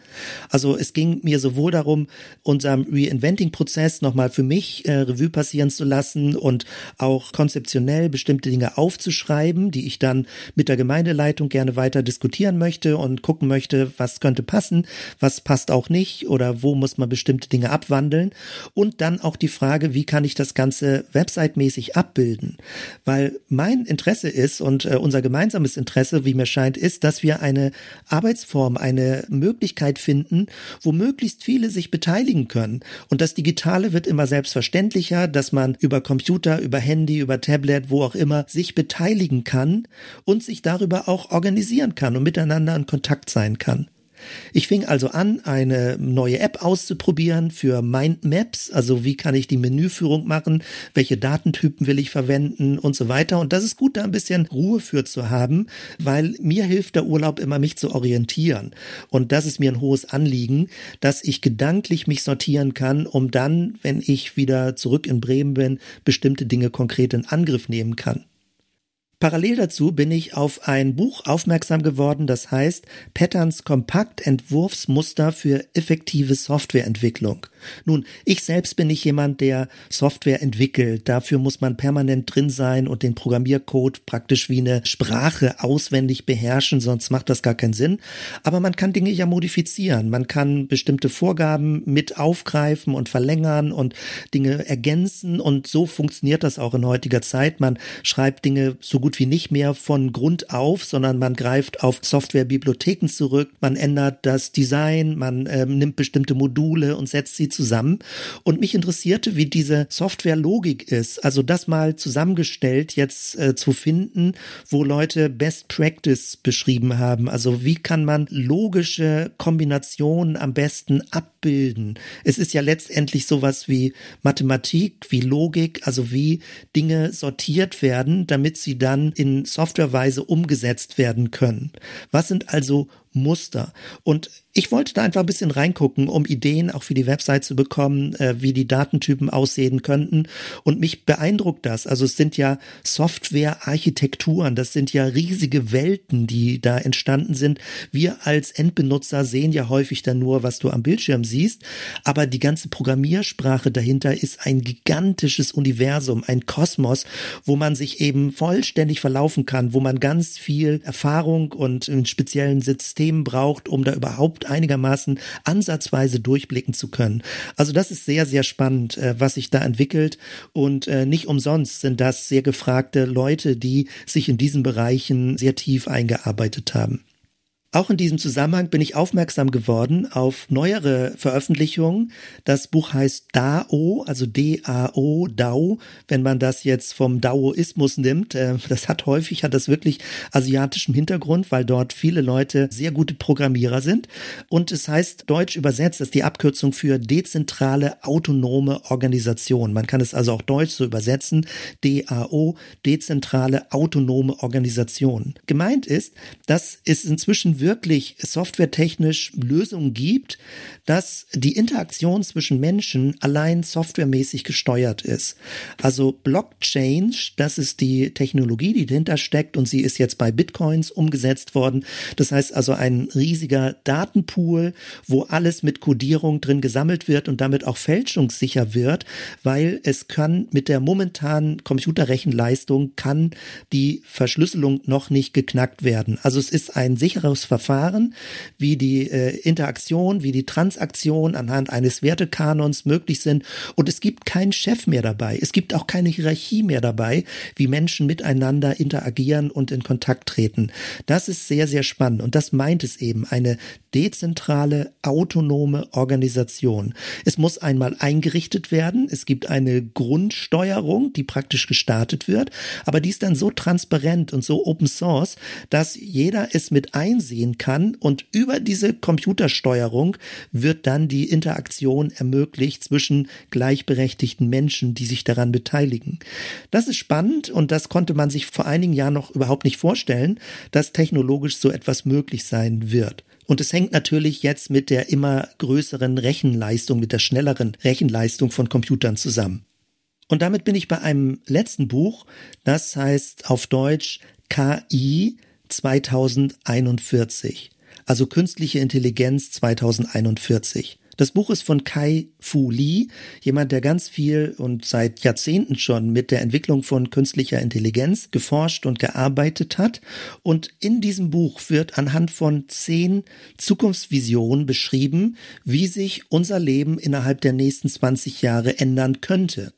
Also es ging mir sowohl darum, unserem Reinventing-Prozess nochmal für mich äh, Revue passieren zu lassen und auch konzeptionell bestimmte Dinge aufzuschreiben, die ich dann mit der Gemeindeleitung gerne weiter diskutieren möchte möchte und gucken möchte, was könnte passen, was passt auch nicht oder wo muss man bestimmte Dinge abwandeln. Und dann auch die Frage, wie kann ich das Ganze websitemäßig abbilden? Weil mein Interesse ist und äh, unser gemeinsames Interesse, wie mir scheint, ist, dass wir eine Arbeitsform, eine Möglichkeit finden, wo möglichst viele sich beteiligen können. Und das Digitale wird immer selbstverständlicher, dass man über Computer, über Handy, über Tablet, wo auch immer sich beteiligen kann und sich darüber auch organisieren kann und miteinander miteinander in Kontakt sein kann. Ich fing also an, eine neue App auszuprobieren für Mindmaps, also wie kann ich die Menüführung machen, welche Datentypen will ich verwenden und so weiter. Und das ist gut, da ein bisschen Ruhe für zu haben, weil mir hilft der Urlaub immer, mich zu orientieren. Und das ist mir ein hohes Anliegen, dass ich gedanklich mich sortieren kann, um dann, wenn ich wieder zurück in Bremen bin, bestimmte Dinge konkret in Angriff nehmen kann. Parallel dazu bin ich auf ein Buch aufmerksam geworden, das heißt Patterns Kompakt Entwurfsmuster für effektive Softwareentwicklung. Nun, ich selbst bin nicht jemand, der Software entwickelt. Dafür muss man permanent drin sein und den Programmiercode praktisch wie eine Sprache auswendig beherrschen, sonst macht das gar keinen Sinn. Aber man kann Dinge ja modifizieren. Man kann bestimmte Vorgaben mit aufgreifen und verlängern und Dinge ergänzen und so funktioniert das auch in heutiger Zeit. Man schreibt Dinge so gut wie nicht mehr von Grund auf, sondern man greift auf Softwarebibliotheken zurück, man ändert das Design, man ähm, nimmt bestimmte Module und setzt sie zusammen. Und mich interessierte, wie diese Softwarelogik ist, also das mal zusammengestellt jetzt äh, zu finden, wo Leute Best Practice beschrieben haben. Also wie kann man logische Kombinationen am besten abbilden? Es ist ja letztendlich sowas wie Mathematik, wie Logik, also wie Dinge sortiert werden, damit sie dann in Softwareweise umgesetzt werden können. Was sind also Muster? Und ich wollte da einfach ein bisschen reingucken, um Ideen auch für die Website zu bekommen, äh, wie die Datentypen aussehen könnten. Und mich beeindruckt das. Also es sind ja Software-Architekturen, das sind ja riesige Welten, die da entstanden sind. Wir als Endbenutzer sehen ja häufig dann nur, was du am Bildschirm siehst, aber die ganze Programmiersprache dahinter ist ein gigantisches Universum, ein Kosmos, wo man sich eben vollständig verlaufen kann, wo man ganz viel Erfahrung und in speziellen Systemen braucht, um da überhaupt einigermaßen ansatzweise durchblicken zu können. Also das ist sehr, sehr spannend, äh, was sich da entwickelt und äh, nicht umsonst sind das sehr gefragte Leute, die sich in diesen Bereichen sehr tief eingearbeitet haben. Auch in diesem Zusammenhang bin ich aufmerksam geworden auf neuere Veröffentlichungen. Das Buch heißt Dao, also D-A-O, Dao, wenn man das jetzt vom Daoismus nimmt. Äh, das hat häufig, hat das wirklich asiatischen Hintergrund, weil dort viele Leute sehr gute Programmierer sind. Und es heißt deutsch übersetzt, das ist die Abkürzung für dezentrale autonome Organisation. Man kann es also auch deutsch so übersetzen. DAO, dezentrale autonome Organisation. Gemeint ist, dass es inzwischen wirklich softwaretechnisch Lösungen gibt, dass die Interaktion zwischen Menschen allein softwaremäßig gesteuert ist. Also Blockchain, das ist die Technologie, die dahinter steckt und sie ist jetzt bei Bitcoins umgesetzt worden. Das heißt also ein riesiger Datenpool, wo alles mit Codierung drin gesammelt wird und damit auch fälschungssicher wird, weil es kann mit der momentanen Computerrechenleistung kann die Verschlüsselung noch nicht geknackt werden. Also es ist ein sicheres Verfahren, wie die äh, Interaktion, wie die Transaktion anhand eines Wertekanons möglich sind. Und es gibt keinen Chef mehr dabei. Es gibt auch keine Hierarchie mehr dabei, wie Menschen miteinander interagieren und in Kontakt treten. Das ist sehr, sehr spannend. Und das meint es eben, eine dezentrale, autonome Organisation. Es muss einmal eingerichtet werden. Es gibt eine Grundsteuerung, die praktisch gestartet wird. Aber die ist dann so transparent und so Open Source, dass jeder es mit einsehen sehen kann und über diese Computersteuerung wird dann die Interaktion ermöglicht zwischen gleichberechtigten Menschen, die sich daran beteiligen. Das ist spannend und das konnte man sich vor einigen Jahren noch überhaupt nicht vorstellen, dass technologisch so etwas möglich sein wird. Und es hängt natürlich jetzt mit der immer größeren Rechenleistung, mit der schnelleren Rechenleistung von Computern zusammen. Und damit bin ich bei einem letzten Buch, das heißt auf Deutsch KI 2041, also künstliche Intelligenz 2041. Das Buch ist von Kai Fu Lee, jemand, der ganz viel und seit Jahrzehnten schon mit der Entwicklung von künstlicher Intelligenz geforscht und gearbeitet hat. Und in diesem Buch wird anhand von zehn Zukunftsvisionen beschrieben, wie sich unser Leben innerhalb der nächsten 20 Jahre ändern könnte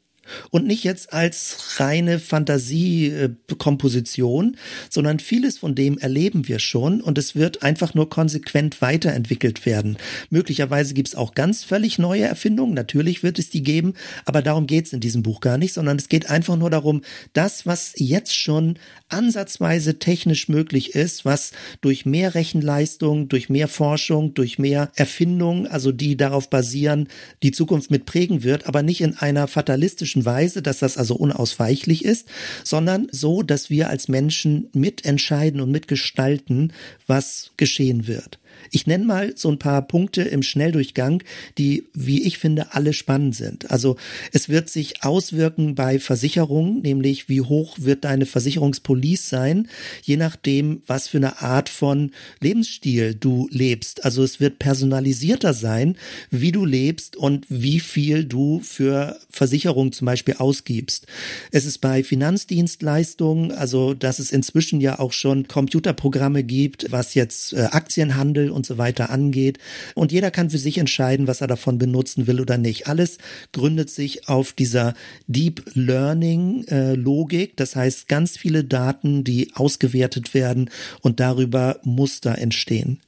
und nicht jetzt als reine Fantasiekomposition, sondern vieles von dem erleben wir schon und es wird einfach nur konsequent weiterentwickelt werden. Möglicherweise gibt es auch ganz völlig neue Erfindungen, natürlich wird es die geben, aber darum geht es in diesem Buch gar nicht, sondern es geht einfach nur darum, das, was jetzt schon ansatzweise technisch möglich ist, was durch mehr Rechenleistung, durch mehr Forschung, durch mehr Erfindung, also die darauf basieren, die Zukunft mit prägen wird, aber nicht in einer fatalistischen Weise, dass das also unausweichlich ist, sondern so, dass wir als Menschen mitentscheiden und mitgestalten, was geschehen wird. Ich nenne mal so ein paar Punkte im Schnelldurchgang, die, wie ich finde, alle spannend sind. Also es wird sich auswirken bei Versicherungen, nämlich wie hoch wird deine Versicherungspolice sein, je nachdem, was für eine Art von Lebensstil du lebst. Also es wird personalisierter sein, wie du lebst und wie viel du für Versicherungen zum Beispiel ausgibst. Es ist bei Finanzdienstleistungen, also dass es inzwischen ja auch schon Computerprogramme gibt, was jetzt äh, Aktienhandel und so weiter angeht. Und jeder kann für sich entscheiden, was er davon benutzen will oder nicht. Alles gründet sich auf dieser Deep Learning äh, Logik. Das heißt, ganz viele Daten, die ausgewertet werden und darüber Muster entstehen.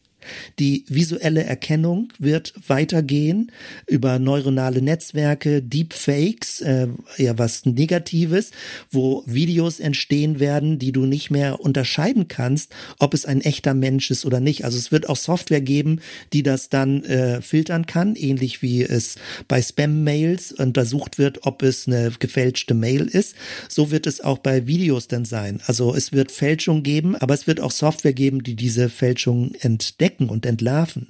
Die visuelle Erkennung wird weitergehen über neuronale Netzwerke, Deepfakes, äh, eher was Negatives, wo Videos entstehen werden, die du nicht mehr unterscheiden kannst, ob es ein echter Mensch ist oder nicht. Also es wird auch Software geben, die das dann äh, filtern kann, ähnlich wie es bei Spam-Mails untersucht wird, ob es eine gefälschte Mail ist. So wird es auch bei Videos dann sein. Also es wird Fälschung geben, aber es wird auch Software geben, die diese Fälschung entdeckt entdecken und entlarven.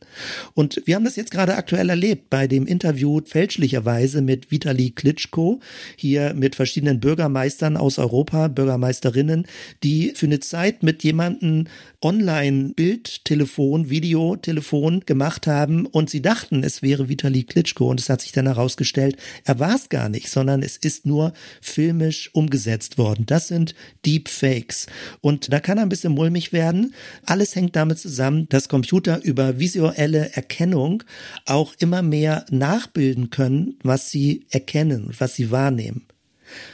Und wir haben das jetzt gerade aktuell erlebt bei dem Interview fälschlicherweise mit Vitali Klitschko, hier mit verschiedenen Bürgermeistern aus Europa, Bürgermeisterinnen, die für eine Zeit mit jemanden online Bild, Telefon, Video, Telefon gemacht haben und sie dachten, es wäre Vitali Klitschko und es hat sich dann herausgestellt, er war es gar nicht, sondern es ist nur filmisch umgesetzt worden. Das sind Deepfakes. Und da kann ein bisschen mulmig werden. Alles hängt damit zusammen, dass Computer über visuelle Erkennung auch immer mehr nachbilden können, was sie erkennen, was sie wahrnehmen.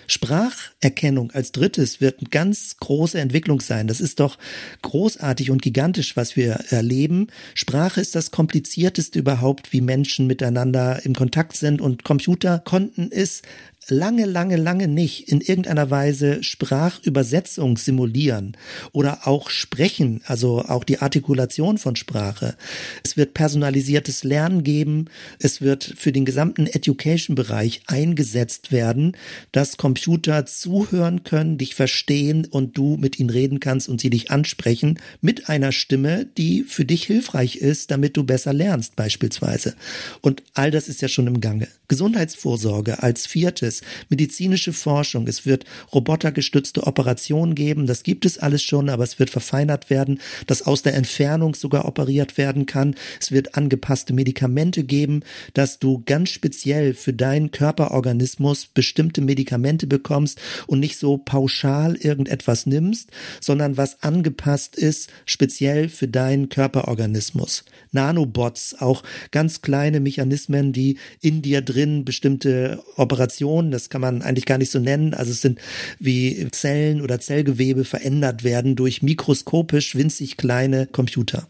Spracherkennung als drittes wird eine ganz große Entwicklung sein. Das ist doch großartig und gigantisch, was wir erleben. Sprache ist das komplizierteste überhaupt, wie Menschen miteinander im Kontakt sind und Computer konnten es lange, lange, lange nicht in irgendeiner Weise Sprachübersetzung simulieren oder auch sprechen, also auch die Artikulation von Sprache. Es wird personalisiertes Lernen geben. Es wird für den gesamten Education-Bereich eingesetzt werden, dass Computer zuhören können, dich verstehen und du mit ihnen reden kannst und sie dich ansprechen mit einer Stimme, die für dich hilfreich ist, damit du besser lernst beispielsweise. Und all das ist ja schon im Gange. Gesundheitsvorsorge als viertes medizinische Forschung, es wird robotergestützte Operationen geben, das gibt es alles schon, aber es wird verfeinert werden, dass aus der Entfernung sogar operiert werden kann. Es wird angepasste Medikamente geben, dass du ganz speziell für deinen Körperorganismus bestimmte Medikamente bekommst und nicht so pauschal irgendetwas nimmst, sondern was angepasst ist, speziell für deinen Körperorganismus. Nanobots, auch ganz kleine Mechanismen, die in dir drin bestimmte Operationen Zellen, das kann man eigentlich gar nicht so nennen. Also es sind wie Zellen oder Zellgewebe verändert werden durch mikroskopisch winzig kleine Computer.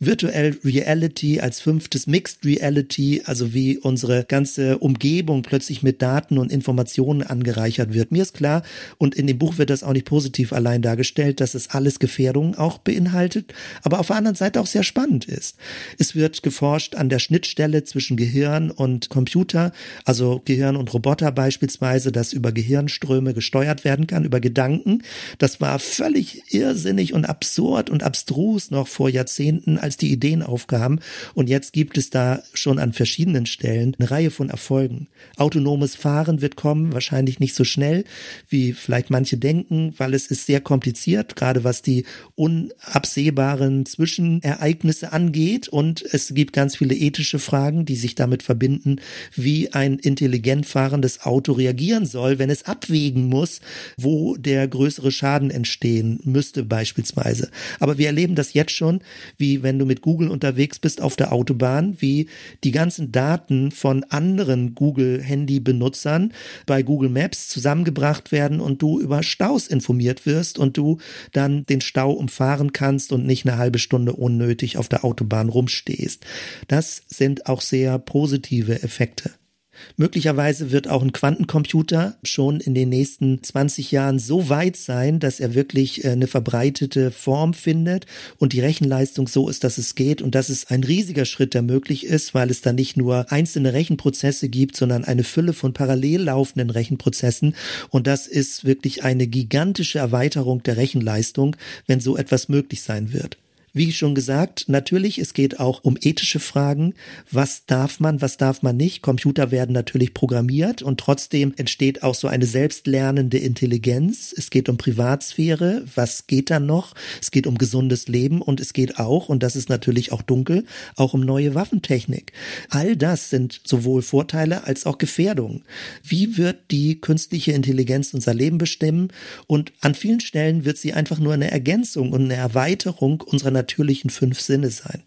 Virtual Reality als fünftes Mixed Reality, also wie unsere ganze Umgebung plötzlich mit Daten und Informationen angereichert wird. Mir ist klar, und in dem Buch wird das auch nicht positiv allein dargestellt, dass es alles Gefährdungen auch beinhaltet, aber auf der anderen Seite auch sehr spannend ist. Es wird geforscht an der Schnittstelle zwischen Gehirn und Computer, also Gehirn und Roboter beispielsweise, das über Gehirnströme gesteuert werden kann, über Gedanken. Das war völlig irrsinnig und absurd und abstrus noch vor Jahrzehnten, als die Ideen aufkamen. Und jetzt gibt es da schon an verschiedenen Stellen eine Reihe von Erfolgen. Autonomes Fahren wird kommen, wahrscheinlich nicht so schnell, wie vielleicht manche denken, weil es ist sehr kompliziert, gerade was die unabsehbaren Zwischenereignisse angeht. Und es gibt ganz viele ethische Fragen, die sich damit verbinden, wie ein intelligent fahrendes Auto reagieren soll, wenn es abwägen muss, wo der größere Schaden entstehen müsste beispielsweise. Aber wir erleben das jetzt schon, wie wenn du mit Google unterwegs bist auf der Autobahn, wie die ganzen Daten von anderen Google-Handy-Benutzern bei Google Maps zusammengebracht werden und du über Staus informiert wirst und du dann den Stau umfahren kannst und nicht eine halbe Stunde unnötig auf der Autobahn rumstehst. Das sind auch sehr positive Effekte. Möglicherweise wird auch ein Quantencomputer schon in den nächsten 20 Jahren so weit sein, dass er wirklich äh, eine verbreitete Form findet und die Rechenleistung so ist, dass es geht. Und das ist ein riesiger Schritt, der möglich ist, weil es da nicht nur einzelne Rechenprozesse gibt, sondern eine Fülle von parallel laufenden Rechenprozessen. Und das ist wirklich eine gigantische Erweiterung der Rechenleistung, wenn so etwas möglich sein wird. Wie schon gesagt, natürlich, es geht auch um ethische Fragen. Was darf man, was darf man nicht? Computer werden natürlich programmiert und trotzdem entsteht auch so eine selbstlernende Intelligenz. Es geht um Privatsphäre. Was geht da noch? Es geht um gesundes Leben und es geht auch, und das ist natürlich auch dunkel, auch um neue Waffentechnik. All das sind sowohl Vorteile als auch Gefährdungen. Wie wird die künstliche Intelligenz unser Leben bestimmen? Und an vielen Stellen wird sie einfach nur eine Ergänzung und eine Erweiterung unserer natürlichen fünf Sinne sein.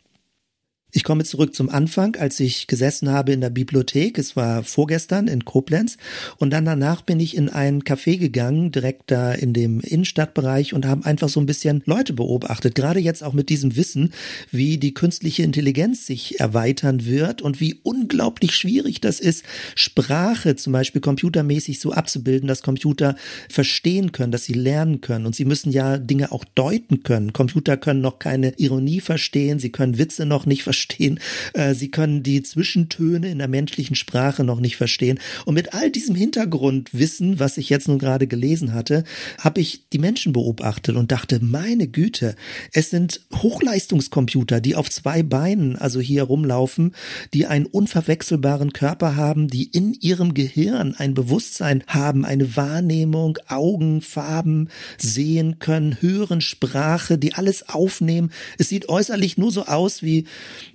Ich komme zurück zum Anfang, als ich gesessen habe in der Bibliothek. Es war vorgestern in Koblenz. Und dann danach bin ich in ein Café gegangen, direkt da in dem Innenstadtbereich und haben einfach so ein bisschen Leute beobachtet. Gerade jetzt auch mit diesem Wissen, wie die künstliche Intelligenz sich erweitern wird und wie unglaublich schwierig das ist, Sprache zum Beispiel computermäßig so abzubilden, dass Computer verstehen können, dass sie lernen können. Und sie müssen ja Dinge auch deuten können. Computer können noch keine Ironie verstehen. Sie können Witze noch nicht verstehen verstehen. Äh, sie können die Zwischentöne in der menschlichen Sprache noch nicht verstehen. Und mit all diesem Hintergrundwissen, was ich jetzt nun gerade gelesen hatte, habe ich die Menschen beobachtet und dachte, meine Güte, es sind Hochleistungskomputer, die auf zwei Beinen, also hier rumlaufen, die einen unverwechselbaren Körper haben, die in ihrem Gehirn ein Bewusstsein haben, eine Wahrnehmung, Augen, Farben, sehen können, hören, Sprache, die alles aufnehmen. Es sieht äußerlich nur so aus wie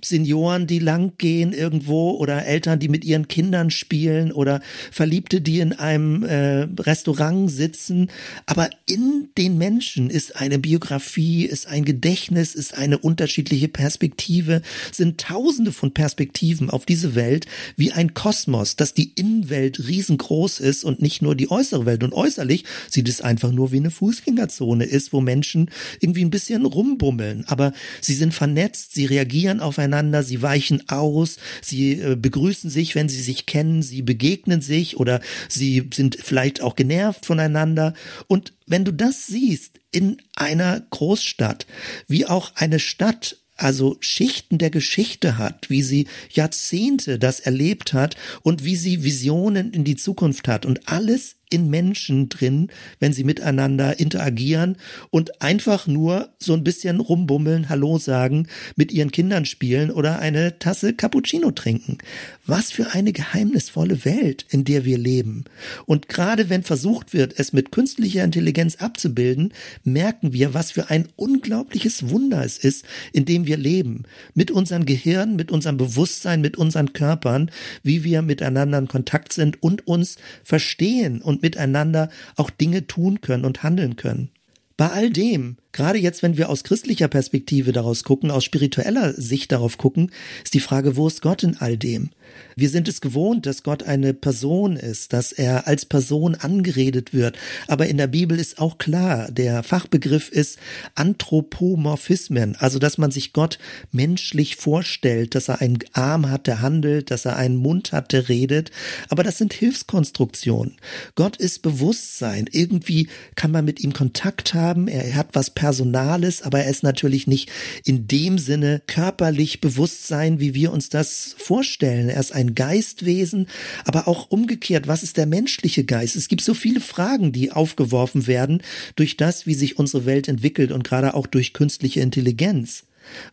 Senioren, die langgehen irgendwo oder Eltern, die mit ihren Kindern spielen oder Verliebte, die in einem äh, Restaurant sitzen. Aber in den Menschen ist eine Biografie, ist ein Gedächtnis, ist eine unterschiedliche Perspektive, sind tausende von Perspektiven auf diese Welt wie ein Kosmos, dass die Innenwelt riesengroß ist und nicht nur die äußere Welt. Und äußerlich sieht es einfach nur wie eine Fußgängerzone ist, wo Menschen irgendwie ein bisschen rumbummeln. Aber sie sind vernetzt, sie reagieren aufeinander, sie weichen aus, sie äh, begrüßen sich, wenn sie sich kennen, sie begegnen sich oder sie sind vielleicht auch genervt voneinander. Und wenn du das siehst in einer Großstadt, wie auch eine Stadt also Schichten der Geschichte hat, wie sie Jahrzehnte das erlebt hat und wie sie Visionen in die Zukunft hat und alles in Menschen drin, wenn sie miteinander interagieren und einfach nur so ein bisschen rumbummeln, Hallo sagen, mit ihren Kindern spielen oder eine Tasse Cappuccino trinken. Was für eine geheimnisvolle Welt, in der wir leben. Und gerade wenn versucht wird, es mit künstlicher Intelligenz abzubilden, merken wir, was für ein unglaubliches Wunder es ist, in dem wir leben. Mit unserem Gehirn, mit unserem Bewusstsein, mit unseren Körpern, wie wir miteinander in Kontakt sind und uns verstehen und und miteinander auch Dinge tun können und handeln können. Bei all dem Gerade jetzt, wenn wir aus christlicher Perspektive daraus gucken, aus spiritueller Sicht darauf gucken, ist die Frage, wo ist Gott in all dem? Wir sind es gewohnt, dass Gott eine Person ist, dass er als Person angeredet wird. Aber in der Bibel ist auch klar, der Fachbegriff ist Anthropomorphismen, also dass man sich Gott menschlich vorstellt, dass er einen Arm hat, der handelt, dass er einen Mund hat, der redet. Aber das sind Hilfskonstruktionen. Gott ist Bewusstsein. Irgendwie kann man mit ihm Kontakt haben. Er hat was per Personales, aber er ist natürlich nicht in dem Sinne körperlich Bewusstsein, wie wir uns das vorstellen. Er ist ein Geistwesen, aber auch umgekehrt, was ist der menschliche Geist? Es gibt so viele Fragen, die aufgeworfen werden durch das, wie sich unsere Welt entwickelt und gerade auch durch künstliche Intelligenz.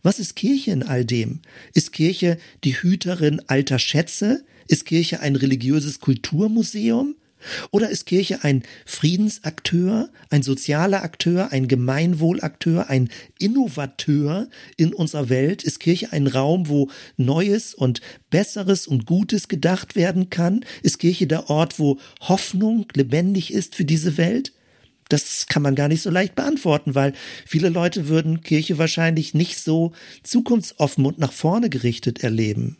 Was ist Kirche in all dem? Ist Kirche die Hüterin alter Schätze? Ist Kirche ein religiöses Kulturmuseum? Oder ist Kirche ein Friedensakteur, ein sozialer Akteur, ein Gemeinwohlakteur, ein Innovateur in unserer Welt? Ist Kirche ein Raum, wo Neues und Besseres und Gutes gedacht werden kann? Ist Kirche der Ort, wo Hoffnung lebendig ist für diese Welt? Das kann man gar nicht so leicht beantworten, weil viele Leute würden Kirche wahrscheinlich nicht so zukunftsoffen und nach vorne gerichtet erleben.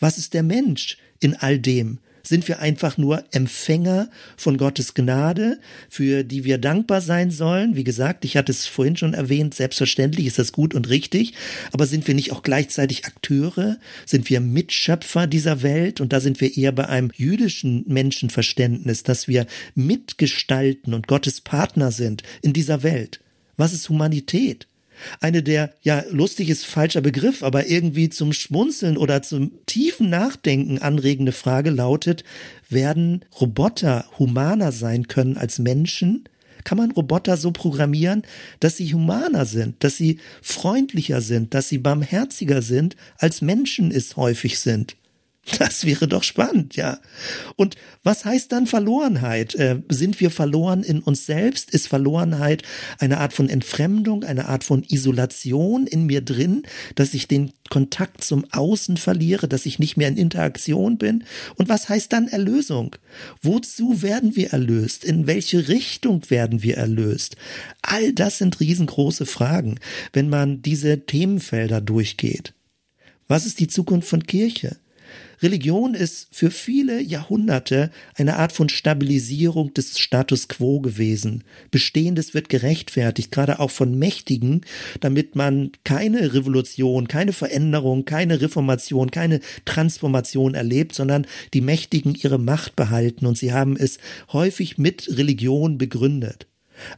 Was ist der Mensch in all dem? Sind wir einfach nur Empfänger von Gottes Gnade, für die wir dankbar sein sollen. Wie gesagt, ich hatte es vorhin schon erwähnt, selbstverständlich ist das gut und richtig, aber sind wir nicht auch gleichzeitig Akteure? Sind wir Mitschöpfer dieser Welt? Und da sind wir eher bei einem jüdischen Menschenverständnis, dass wir mitgestalten und Gottes Partner sind in dieser Welt. Was ist Humanität? Eine der, ja, lustig ist falscher Begriff, aber irgendwie zum Schmunzeln oder zum tiefen Nachdenken anregende Frage lautet, werden Roboter humaner sein können als Menschen? Kann man Roboter so programmieren, dass sie humaner sind, dass sie freundlicher sind, dass sie barmherziger sind, als Menschen es häufig sind? [LAUGHS] Das wäre doch spannend, ja. Und was heißt dann Verlorenheit? Äh, sind wir verloren in uns selbst? Ist Verlorenheit eine Art von Entfremdung, eine Art von Isolation in mir drin, dass ich den Kontakt zum Außen verliere, dass ich nicht mehr in Interaktion bin? Und was heißt dann Erlösung? Wozu werden wir erlöst? In welche Richtung werden wir erlöst? All das sind riesengroße Fragen, wenn man diese Themenfelder durchgeht. Was ist die Zukunft von Kirche? Religion ist für viele Jahrhunderte eine Art von Stabilisierung des Status quo gewesen. Bestehendes wird gerechtfertigt, gerade auch von Mächtigen, damit man keine Revolution, keine Veränderung, keine Reformation, keine Transformation erlebt, sondern die Mächtigen ihre Macht behalten und sie haben es häufig mit Religion begründet.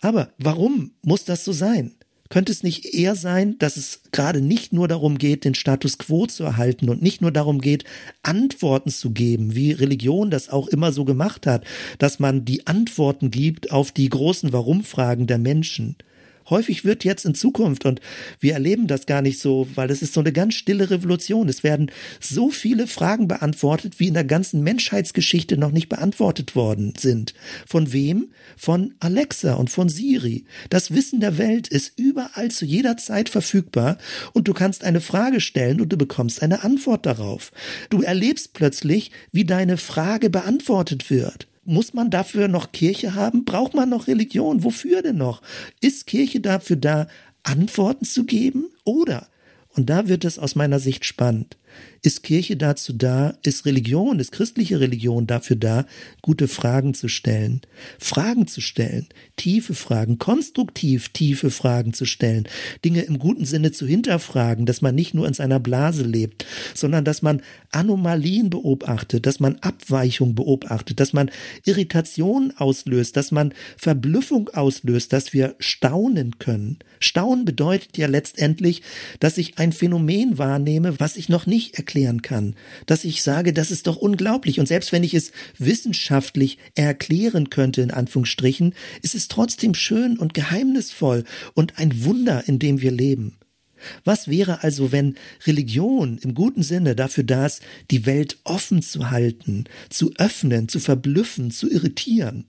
Aber warum muss das so sein? Könnte es nicht eher sein, dass es gerade nicht nur darum geht, den Status quo zu erhalten und nicht nur darum geht, Antworten zu geben, wie Religion das auch immer so gemacht hat, dass man die Antworten gibt auf die großen Warum-Fragen der Menschen, häufig wird jetzt in Zukunft und wir erleben das gar nicht so, weil es ist so eine ganz stille Revolution. Es werden so viele Fragen beantwortet, wie in der ganzen Menschheitsgeschichte noch nicht beantwortet worden sind. Von wem? Von Alexa und von Siri. Das Wissen der Welt ist überall zu jeder Zeit verfügbar und du kannst eine Frage stellen und du bekommst eine Antwort darauf. Du erlebst plötzlich, wie deine Frage beantwortet wird. Muss man dafür noch Kirche haben? Braucht man noch Religion? Wofür denn noch? Ist Kirche dafür da, Antworten zu geben? Oder, und da wird es aus meiner Sicht spannend, ist Kirche dazu da, ist Religion, ist christliche Religion dafür da, gute Fragen zu stellen, Fragen zu stellen, tiefe Fragen, konstruktiv tiefe Fragen zu stellen, Dinge im guten Sinne zu hinterfragen, dass man nicht nur in seiner Blase lebt, sondern dass man Anomalien beobachtet, dass man Abweichung beobachtet, dass man Irritation auslöst, dass man Verblüffung auslöst, dass wir staunen können. Staunen bedeutet ja letztendlich, dass ich ein Phänomen wahrnehme, was ich noch nicht erklären kann, dass ich sage, das ist doch unglaublich. Und selbst wenn ich es wissenschaftlich erklären könnte, in Anführungsstrichen, ist es trotzdem schön und geheimnisvoll und ein Wunder, in dem wir leben. Was wäre also, wenn Religion im guten Sinne dafür da ist, die Welt offen zu halten, zu öffnen, zu verblüffen, zu irritieren?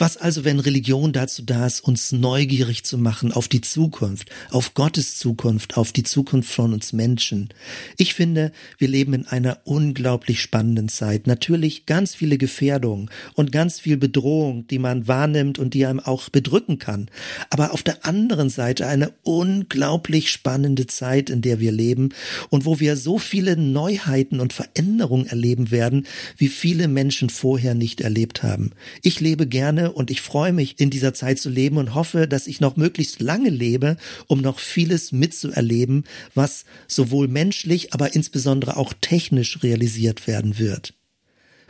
Was also, wenn Religion dazu da ist, uns neugierig zu machen auf die Zukunft, auf Gottes Zukunft, auf die Zukunft von uns Menschen? Ich finde, wir leben in einer unglaublich spannenden Zeit. Natürlich ganz viele Gefährdungen und ganz viel Bedrohung, die man wahrnimmt und die einem auch bedrücken kann. Aber auf der anderen Seite eine unglaublich spannende Zeit, in der wir leben und wo wir so viele Neuheiten und Veränderungen erleben werden, wie viele Menschen vorher nicht erlebt haben. Ich lebe gerne und ich freue mich, in dieser Zeit zu leben und hoffe, dass ich noch möglichst lange lebe, um noch vieles mitzuerleben, was sowohl menschlich, aber insbesondere auch technisch realisiert werden wird.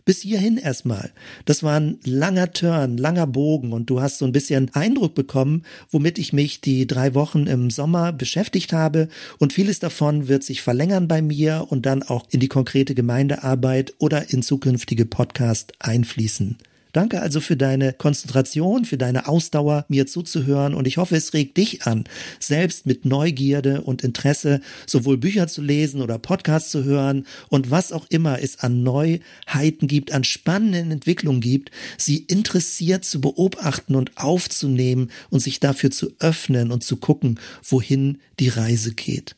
Bis hierhin erstmal. Das war ein langer Turn, langer Bogen und du hast so ein bisschen Eindruck bekommen, womit ich mich die drei Wochen im Sommer beschäftigt habe und vieles davon wird sich verlängern bei mir und dann auch in die konkrete Gemeindearbeit oder in zukünftige Podcast einfließen. Danke also für deine Konzentration, für deine Ausdauer, mir zuzuhören und ich hoffe, es regt dich an, selbst mit Neugierde und Interesse sowohl Bücher zu lesen oder Podcasts zu hören und was auch immer es an Neuheiten gibt, an spannenden Entwicklungen gibt, sie interessiert zu beobachten und aufzunehmen und sich dafür zu öffnen und zu gucken, wohin die Reise geht.